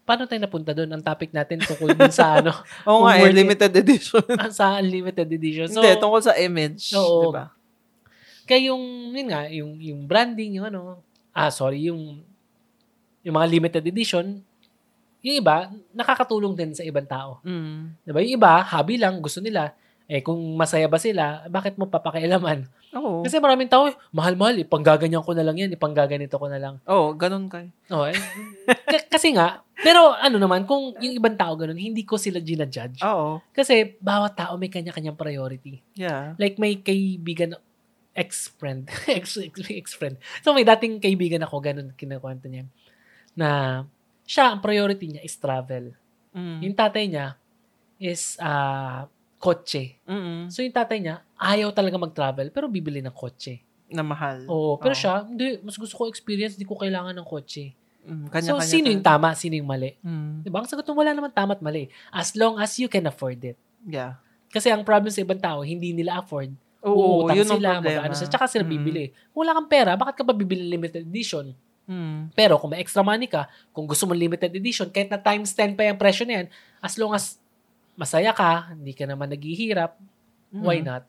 Speaker 1: paano tayo napunta doon? Ang topic natin tungkol dun sa ano,
Speaker 2: Oo nga, eh, limited edition.
Speaker 1: sa unlimited edition. So,
Speaker 2: Hindi, tungkol sa image.
Speaker 1: Oo.
Speaker 2: Diba?
Speaker 1: kaya yung, yun nga, yung, yung branding, yung ano, ah, sorry, yung, yung mga limited edition, yung iba, nakakatulong din sa ibang tao.
Speaker 2: Mm.
Speaker 1: Diba? Yung iba, hobby lang, gusto nila. Eh, kung masaya ba sila, bakit mo papakialaman?
Speaker 2: Oo.
Speaker 1: Kasi maraming tao, mahal-mahal, ipanggaganyan ko na lang yan, ipanggaganito ko na lang.
Speaker 2: Oo, ganun kay.
Speaker 1: Oh, eh, k- kasi nga, pero ano naman, kung yung ibang tao ganun, hindi ko sila ginajudge.
Speaker 2: Oo.
Speaker 1: Kasi bawat tao may kanya-kanyang priority.
Speaker 2: Yeah.
Speaker 1: Like may kaibigan, ex-friend, ex, ex, ex-friend. So may dating kaibigan ako, ganun kinakwento niya, na siya, ang priority niya is travel.
Speaker 2: Mm.
Speaker 1: Yung tatay niya is ah kotse.
Speaker 2: Mm-mm.
Speaker 1: So yung tatay niya, ayaw talaga mag-travel, pero bibili ng kotse.
Speaker 2: Na mahal.
Speaker 1: Oo, pero
Speaker 2: Oo.
Speaker 1: siya, hindi, mas gusto ko experience, hindi ko kailangan ng kotse.
Speaker 2: Mm,
Speaker 1: so,
Speaker 2: kanya-kanya
Speaker 1: sino yung tama, sino yung mali?
Speaker 2: Mm.
Speaker 1: Diba? Ang sagot mo, wala naman tama at mali. As long as you can afford it.
Speaker 2: Yeah.
Speaker 1: Kasi ang problem sa ibang tao, hindi nila afford.
Speaker 2: Oo, yun ang
Speaker 1: sila,
Speaker 2: problema.
Speaker 1: mag-ano sila, tsaka sila
Speaker 2: Mm.
Speaker 1: bibili. Kung wala kang pera, bakit ka pa bibili limited edition?
Speaker 2: Mm.
Speaker 1: Pero kung may extra money ka, kung gusto mo limited edition, kahit na times 10 pa yung presyo na yan, as long as masaya ka, hindi ka naman naghihirap, why
Speaker 2: Mm.
Speaker 1: not?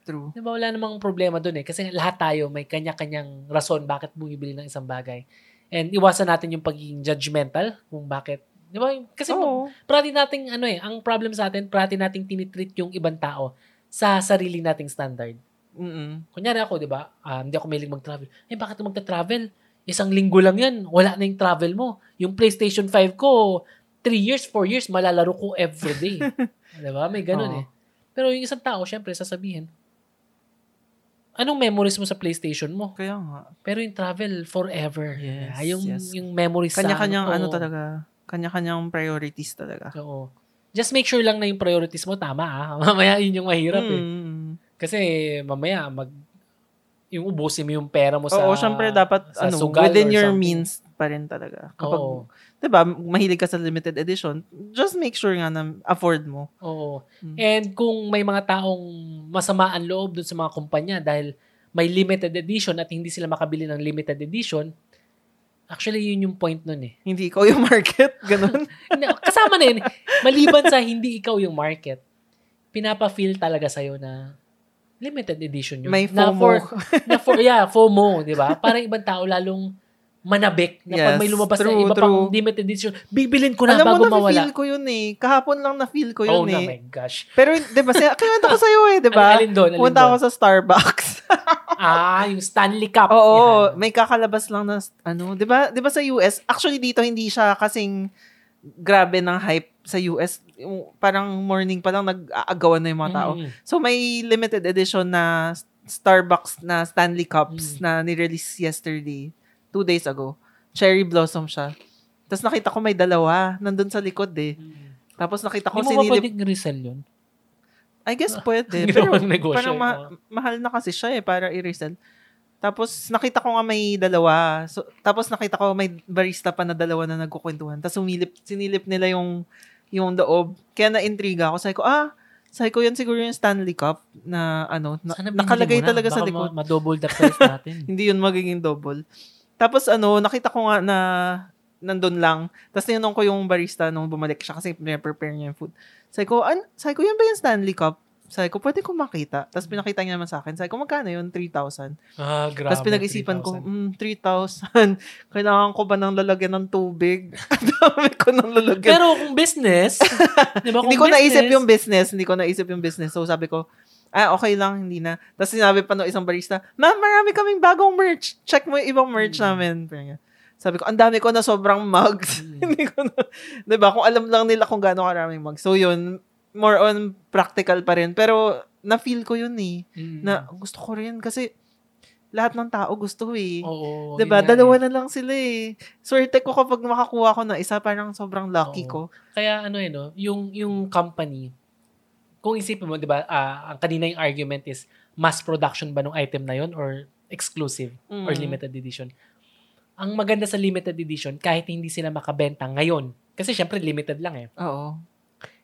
Speaker 2: True.
Speaker 1: Di ba wala namang problema dun eh. Kasi lahat tayo may kanya-kanyang rason bakit bumibili ng isang bagay. And iwasan natin yung pagiging judgmental kung bakit. Di ba? Kasi
Speaker 2: Oo.
Speaker 1: parati nating ano eh, ang problem sa atin, parati nating tinitreat yung ibang tao sa sarili nating standard.
Speaker 2: Mm-mm.
Speaker 1: Kunyari ako, di ba? ah, hindi ako mahilig mag-travel. Eh, bakit magta-travel? Isang linggo lang yan. Wala na yung travel mo. Yung PlayStation 5 ko, 3 years, 4 years, malalaro ko everyday. di ba? May ganun
Speaker 2: Oo.
Speaker 1: eh. Pero yung isang tao, syempre, sasabihin, anong memories mo sa PlayStation mo?
Speaker 2: Kaya nga.
Speaker 1: Pero yung travel, forever.
Speaker 2: Yes,
Speaker 1: Ah, yung,
Speaker 2: yes.
Speaker 1: yung memories
Speaker 2: Kanya-kanyang
Speaker 1: sa
Speaker 2: ano
Speaker 1: Oo.
Speaker 2: talaga. Kanya-kanyang priorities talaga.
Speaker 1: Oo. Just make sure lang na yung priorities mo tama ah. Mamaya yun yung mahirap eh.
Speaker 2: Mm.
Speaker 1: Kasi mamaya, mag, yung ubusin mo yung pera mo sa
Speaker 2: Oo, syempre dapat
Speaker 1: sa
Speaker 2: ano,
Speaker 1: sugal
Speaker 2: within your
Speaker 1: something.
Speaker 2: means pa rin talaga. Kapag,
Speaker 1: Oo.
Speaker 2: 'di ba, mahilig ka sa limited edition, just make sure nga na afford mo.
Speaker 1: Oo.
Speaker 2: Mm.
Speaker 1: And kung may mga taong masama ang loob dun sa mga kumpanya dahil may limited edition at hindi sila makabili ng limited edition, actually yun yung point nun eh.
Speaker 2: Hindi ikaw yung market, ganun.
Speaker 1: Kasama na yun. Maliban sa hindi ikaw yung market, pinapa-feel talaga sa'yo na limited edition yun.
Speaker 2: May
Speaker 1: Na
Speaker 2: FOMO.
Speaker 1: for, na for, yeah, FOMO, di ba? Parang ibang tao lalong manabik na pag
Speaker 2: Yes,
Speaker 1: may lumabas
Speaker 2: true,
Speaker 1: na iba
Speaker 2: true.
Speaker 1: pang limited edition, bibilin ko na
Speaker 2: Alam
Speaker 1: bago
Speaker 2: mo,
Speaker 1: mawala.
Speaker 2: na-feel ko yun eh. Kahapon lang na-feel ko
Speaker 1: Oh
Speaker 2: yun
Speaker 1: na
Speaker 2: eh.
Speaker 1: my gosh.
Speaker 2: Pero, di ba, kaya ko sa'yo eh, di ba?
Speaker 1: Alin, doon? Alin
Speaker 2: Punta ako sa Starbucks.
Speaker 1: Ah, yung Stanley Cup.
Speaker 2: Oo,
Speaker 1: Yan.
Speaker 2: may kakalabas lang na, ano, di ba, di ba sa US, actually dito hindi siya kasing grabe ng hype sa US. Parang morning pa lang nag-aagawan na yung mga tao.
Speaker 1: Mm.
Speaker 2: So, may limited edition na Starbucks na Stanley Cups
Speaker 1: Mm.
Speaker 2: na nirelease yesterday, two days ago. Cherry Blossom siya. Tapos nakita ko may dalawa, nandun sa likod eh.
Speaker 1: Mm.
Speaker 2: Tapos nakita ko
Speaker 1: Hindi mo ba
Speaker 2: sinilip.
Speaker 1: pwedeng resell yun?
Speaker 2: I guess pwede. Pero
Speaker 1: negosyo,
Speaker 2: parang ma- mahal na kasi siya eh, para i-resell. Tapos nakita ko nga may dalawa. So, tapos nakita ko may barista pa na dalawa na nagkukwentuhan. Tapos sumilip, sinilip nila yung yung loob. Kaya na-intriga ako. Sabi ko, ah, sabi ko yan siguro yung Stanley Cup na ano, na,
Speaker 1: Sana
Speaker 2: nakalagay talaga sa
Speaker 1: Baka
Speaker 2: likod.
Speaker 1: ma- ma-double the price natin.
Speaker 2: Hindi yun magiging double. Tapos ano, nakita ko nga na nandun lang. Tapos tinanong ko yung barista nung bumalik siya kasi prepare niya yung food. Sabi ko, an, sabi ko, yan ba yung Stanley Cup? Sabi ko, pwede ko makita. Tapos pinakita niya naman sa akin. Sabi ko, magkano yun? 3,000.
Speaker 1: ah, grabe.
Speaker 2: Tapos pinag-isipan ko,
Speaker 1: 3,000.
Speaker 2: mm, 3,000. Kailangan ko ba ng lalagyan ng tubig? Ang dami ko ng lalagyan.
Speaker 1: Pero kung business, di ba kung
Speaker 2: hindi ko naisip
Speaker 1: business,
Speaker 2: yung business. Hindi ko naisip yung business. So sabi ko, ah, okay lang, hindi na. Tapos sinabi pa ng isang barista, ma'am, marami kaming bagong merch. Check mo yung ibang merch
Speaker 1: Mm.
Speaker 2: namin. Sabi ko, ang dami ko na sobrang mugs.
Speaker 1: Mm.
Speaker 2: hindi ko na, di ba? Kung alam lang nila kung gaano karaming mugs. So yun, more on practical pa rin. Pero, na-feel ko yun eh.
Speaker 1: Mm.
Speaker 2: Na gusto ko rin kasi lahat ng tao gusto eh.
Speaker 1: Oo.
Speaker 2: 'Di ba?
Speaker 1: yun nga
Speaker 2: Dalawa
Speaker 1: eh.
Speaker 2: na lang sila eh. Swerte ko kapag makakuha ko ng isa, parang sobrang lucky ko.
Speaker 1: Oo. Kaya ano eh, no? Yung, yung company, kung isipin mo, di ba, ah, ang kanina yung argument is, mass production ba ng item na yon or exclusive or
Speaker 2: Mm.
Speaker 1: limited edition? Ang maganda sa limited edition, kahit hindi sila makabenta ngayon, kasi syempre limited lang eh.
Speaker 2: Oo.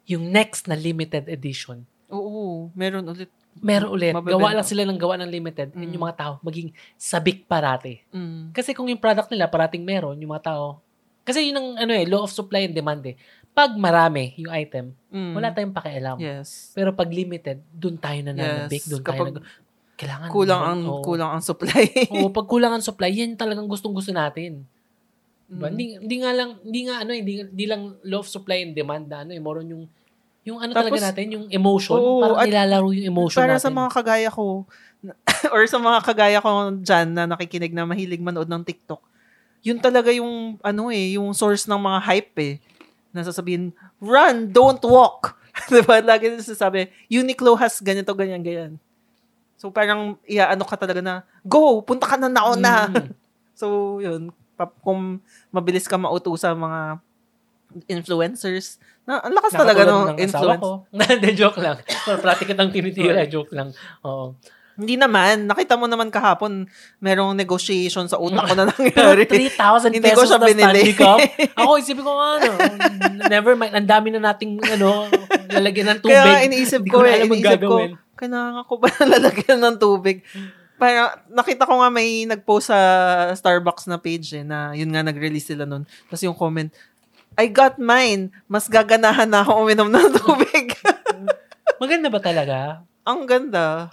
Speaker 1: Yung next na limited edition,
Speaker 2: Oo, meron ulit.
Speaker 1: meron ulit.
Speaker 2: Mabebenta.
Speaker 1: Gawa lang sila ng gawa ng limited.
Speaker 2: Mm.
Speaker 1: yung mga tao, maging sabik parati.
Speaker 2: Mm.
Speaker 1: Kasi kung yung product nila parating meron, yung mga tao, kasi yun ang ano eh, law of supply and demand eh. Pag marami yung item,
Speaker 2: Mm.
Speaker 1: wala tayong pakialam.
Speaker 2: Yes.
Speaker 1: Pero pag limited, dun tayo nananabik,
Speaker 2: Yes.
Speaker 1: dun tayo
Speaker 2: Kapag
Speaker 1: nag... Kailangan.
Speaker 2: Kulang ang
Speaker 1: Oo.
Speaker 2: kulang ang supply.
Speaker 1: Oo, pag kulang ang supply, yan talagang gustong-gusto natin. Diba?
Speaker 2: Mm.
Speaker 1: Hindi, hindi nga lang, hindi nga ano, hindi, hindi lang law of supply and demand na ano, eh, more on yung, yung ano
Speaker 2: Tapos-
Speaker 1: talaga natin, yung emotion.
Speaker 2: Oo,
Speaker 1: parang
Speaker 2: at
Speaker 1: nilalaro yung emotion
Speaker 2: Para
Speaker 1: natin.
Speaker 2: sa mga kagaya ko, or sa mga kagaya ko dyan na nakikinig na mahilig manood ng TikTok, yun talaga yung, ano eh, yung source ng mga hype eh. Nasasabihin, run, don't walk. diba? Lagi nila sasabi, Uniqlo has ganito, ganyan, ganyan. So parang, iya, ano ka talaga na, go, punta ka na nauna.
Speaker 1: Mm.
Speaker 2: So, yun. Kung mabilis ka mauto sa mga influencers, na ang lakas talaga ng
Speaker 1: ng asawa
Speaker 2: influence.
Speaker 1: ko. Hindi, joke lang. Prati kitang tinitira, joke lang. Oo.
Speaker 2: Hindi naman. Nakita mo naman kahapon, merong negotiation sa utak ko na nangyari.
Speaker 1: 3,000
Speaker 2: Hindi ko
Speaker 1: pesos
Speaker 2: siya binili.
Speaker 1: Cup. Ako, isipin ko nga, ano, never mind. Ang dami na nating, ano, lalagyan ng tubig.
Speaker 2: Kaya iniisip
Speaker 1: Hindi
Speaker 2: ko,
Speaker 1: na
Speaker 2: eh, iniisip ko,
Speaker 1: gagawin.
Speaker 2: kailangan ko ba lalagyan ng tubig? Para, nakita ko nga may nag-post sa Starbucks na page eh, na yun nga nag-release sila nun. Tapos yung comment, I got mine. Mas gaganahan na ako uminom ng tubig.
Speaker 1: Maganda ba talaga?
Speaker 2: Ang ganda.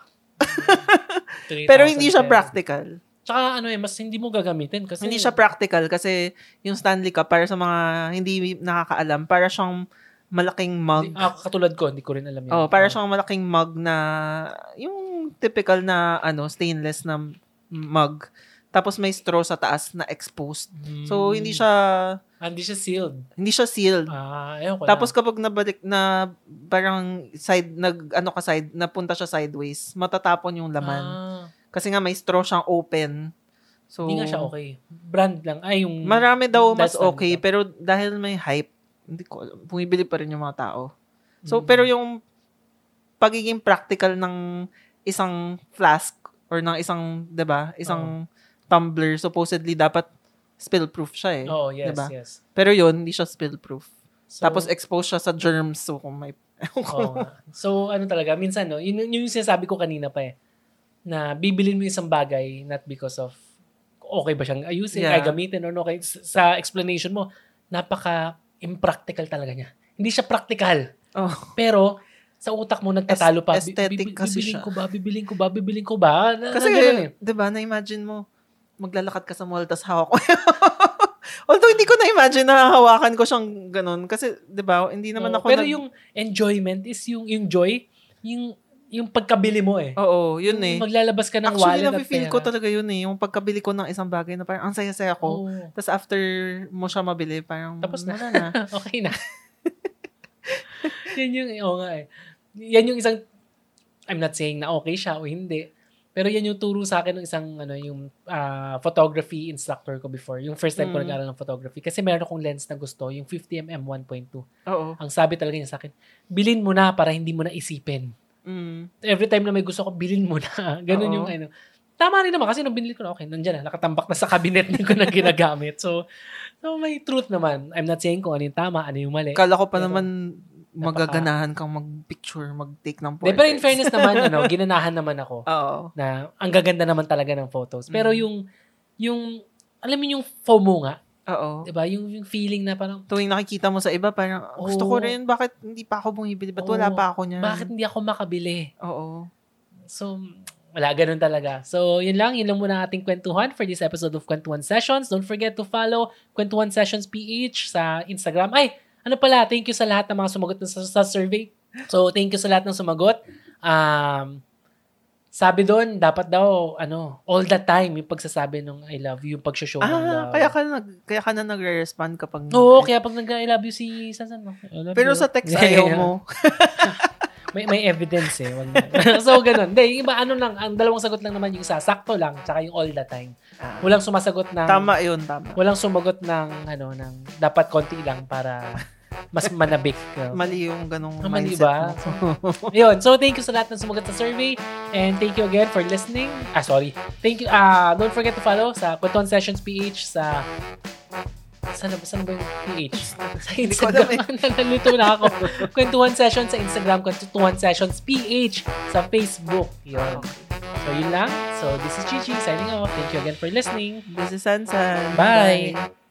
Speaker 1: 3,000
Speaker 2: Pero hindi siya practical.
Speaker 1: Tsaka ano eh, mas hindi mo gagamitin kasi
Speaker 2: Hindi siya practical kasi yung Stanley Cup, para sa mga hindi nakakaalam, para siyang malaking mug.
Speaker 1: Ah, katulad ko, hindi ko rin alam yun.
Speaker 2: Oh, para siyang malaking mug na yung typical na ano, stainless na mug. Tapos may straw sa taas na exposed.
Speaker 1: Hmm.
Speaker 2: So hindi siya
Speaker 1: Ah, hindi siya sealed.
Speaker 2: hindi siya sealed.
Speaker 1: Ah, ayaw ko
Speaker 2: Tapos
Speaker 1: na.
Speaker 2: kapag nabalik na parang side nag ano ka side napunta siya sideways, matatapon yung laman.
Speaker 1: Ah,
Speaker 2: Kasi nga may straw siyang open. So
Speaker 1: hindi nga siya okay. Brand lang. Ay, yung...
Speaker 2: Marami daw mas okay, pero dahil may hype, hindi ko alam, bumibili pa rin yung mga tao. So,
Speaker 1: Mm.
Speaker 2: pero yung pagiging practical ng isang flask or ng isang, 'di ba? Isang tumbler supposedly dapat spill-proof siya eh.
Speaker 1: Oh, yes,
Speaker 2: Diba?
Speaker 1: yes.
Speaker 2: Pero yun, hindi siya spill-proof.
Speaker 1: So,
Speaker 2: Tapos exposed siya sa germs so kung may
Speaker 1: nga. So, ano talaga, minsan, no, yun, yun yung sinasabi ko kanina pa eh, na bibilin mo isang bagay not because of okay ba siyang ayusin,
Speaker 2: Yeah.
Speaker 1: kaya gamitin, or no, okay. S- Sa explanation mo, napaka-impractical talaga niya. Hindi siya practical.
Speaker 2: oh,
Speaker 1: Pero, sa utak mo nagtatalo pa.
Speaker 2: Aesthetic kasi
Speaker 1: bibilin
Speaker 2: siya.
Speaker 1: ko ba, bibilin ko ba, bibilin ko ba? Na,
Speaker 2: kasi
Speaker 1: na, eh.
Speaker 2: 'di ba, na-imagine mo maglalakad ka sa mall tas hawak ko. Although hindi ko na-imagine na hawakan ko siyang ganun kasi 'di ba, hindi naman ako
Speaker 1: pero
Speaker 2: nag-
Speaker 1: yung enjoyment is yung yung joy, yung yung pagkabili mo eh.
Speaker 2: Oo, yun eh.
Speaker 1: Yung Maglalabas ka ng
Speaker 2: Actually,
Speaker 1: wallet at pera.
Speaker 2: ko talaga yun eh. Yung pagkabili ko ng isang bagay na parang ang saya-saya ko.
Speaker 1: Oo.
Speaker 2: Tapos after mo siya mabili, parang
Speaker 1: Tapos na.
Speaker 2: na.
Speaker 1: okay na. yan yung, oo nga eh. Yan yung isang, I'm not saying na okay siya o hindi. Pero yan yung turo sa akin ng isang, ano, yung ah, photography instructor ko before. Yung first time ko
Speaker 2: Mm.
Speaker 1: nag-aaral ng photography. Kasi meron akong lens na gusto, yung 50mm 1.2.
Speaker 2: Oo.
Speaker 1: Ang sabi talaga niya sa akin, bilin mo na para hindi mo na isipin.
Speaker 2: Mm.
Speaker 1: Every time na may gusto ko, bilin mo na. Ganun
Speaker 2: Oo.
Speaker 1: yung ano. Tama rin naman kasi nung binili ko na, okay, nandiyan na, nakatambak na sa cabinet niyo ko na ginagamit. So, so may truth naman. I'm not saying kung ano yung tama, ano yung mali.
Speaker 2: Kala ko pa
Speaker 1: Pero,
Speaker 2: naman magaganahan kang mag-picture, mag-take ng
Speaker 1: De,
Speaker 2: portraits.
Speaker 1: pero in fairness naman, ano, ginanahan naman ako
Speaker 2: Oo.
Speaker 1: na ang gaganda naman talaga ng photos. Pero
Speaker 2: Mm.
Speaker 1: yung, yung, alam mo yung FOMO nga,
Speaker 2: Oo.
Speaker 1: di ba? Yung, yung feeling na parang,
Speaker 2: Tuwing nakikita mo sa iba, parang gusto ko rin, bakit hindi pa ako bumibili? Ba't
Speaker 1: Oo.
Speaker 2: wala pa ako niyan?
Speaker 1: bakit hindi ako makabili?
Speaker 2: Oo.
Speaker 1: So, wala, ganun talaga. So, yun lang. Yun lang muna ating kwentuhan for this episode of Kwentuhan Sessions. Don't forget to follow Kwentuhan Sessions PH sa Instagram. Ay, ano pala, thank you sa lahat ng mga sumagot sa, sa survey. So, thank you sa lahat ng sumagot. Um, sabi doon, dapat daw, ano, all the time, yung pagsasabi ng I love you, yung pag-show ng
Speaker 2: Ah,
Speaker 1: love.
Speaker 2: kaya ka, nag, kaya ka na nagre-respond kapag...
Speaker 1: Oo, kaya pag nag-I love you si Sansan, love
Speaker 2: Pero
Speaker 1: you.
Speaker 2: sa text ayaw mo.
Speaker 1: may may evidence eh. Wag na. so, ganun. Hindi, iba, ano lang, ang dalawang sagot lang naman yung isa, sakto lang, tsaka yung all the time.
Speaker 2: Ah.
Speaker 1: Walang sumasagot ng,
Speaker 2: Tama yun, tama.
Speaker 1: walang sumagot ng, ano, ng, dapat konti lang para mas manabik.
Speaker 2: Mali yung ganong
Speaker 1: Ah, mali
Speaker 2: mindset
Speaker 1: ba? Yun. So, thank you sa lahat ng sumagot sa survey. And thank you again for listening. Ah, sorry. Thank you. Ah, don't forget to follow sa Kwentuhan Sessions PH sa Saan ba, saan ba yung PH? Sa Instagram.
Speaker 2: alam
Speaker 1: Nalito na ako. Kwentuhan Sessions sa Instagram. Kwentuhan Sessions PH sa Facebook. Yun. So, yun lang. So, this is Chichi signing off. Thank you again for listening.
Speaker 2: This is Sansan.
Speaker 1: Bye.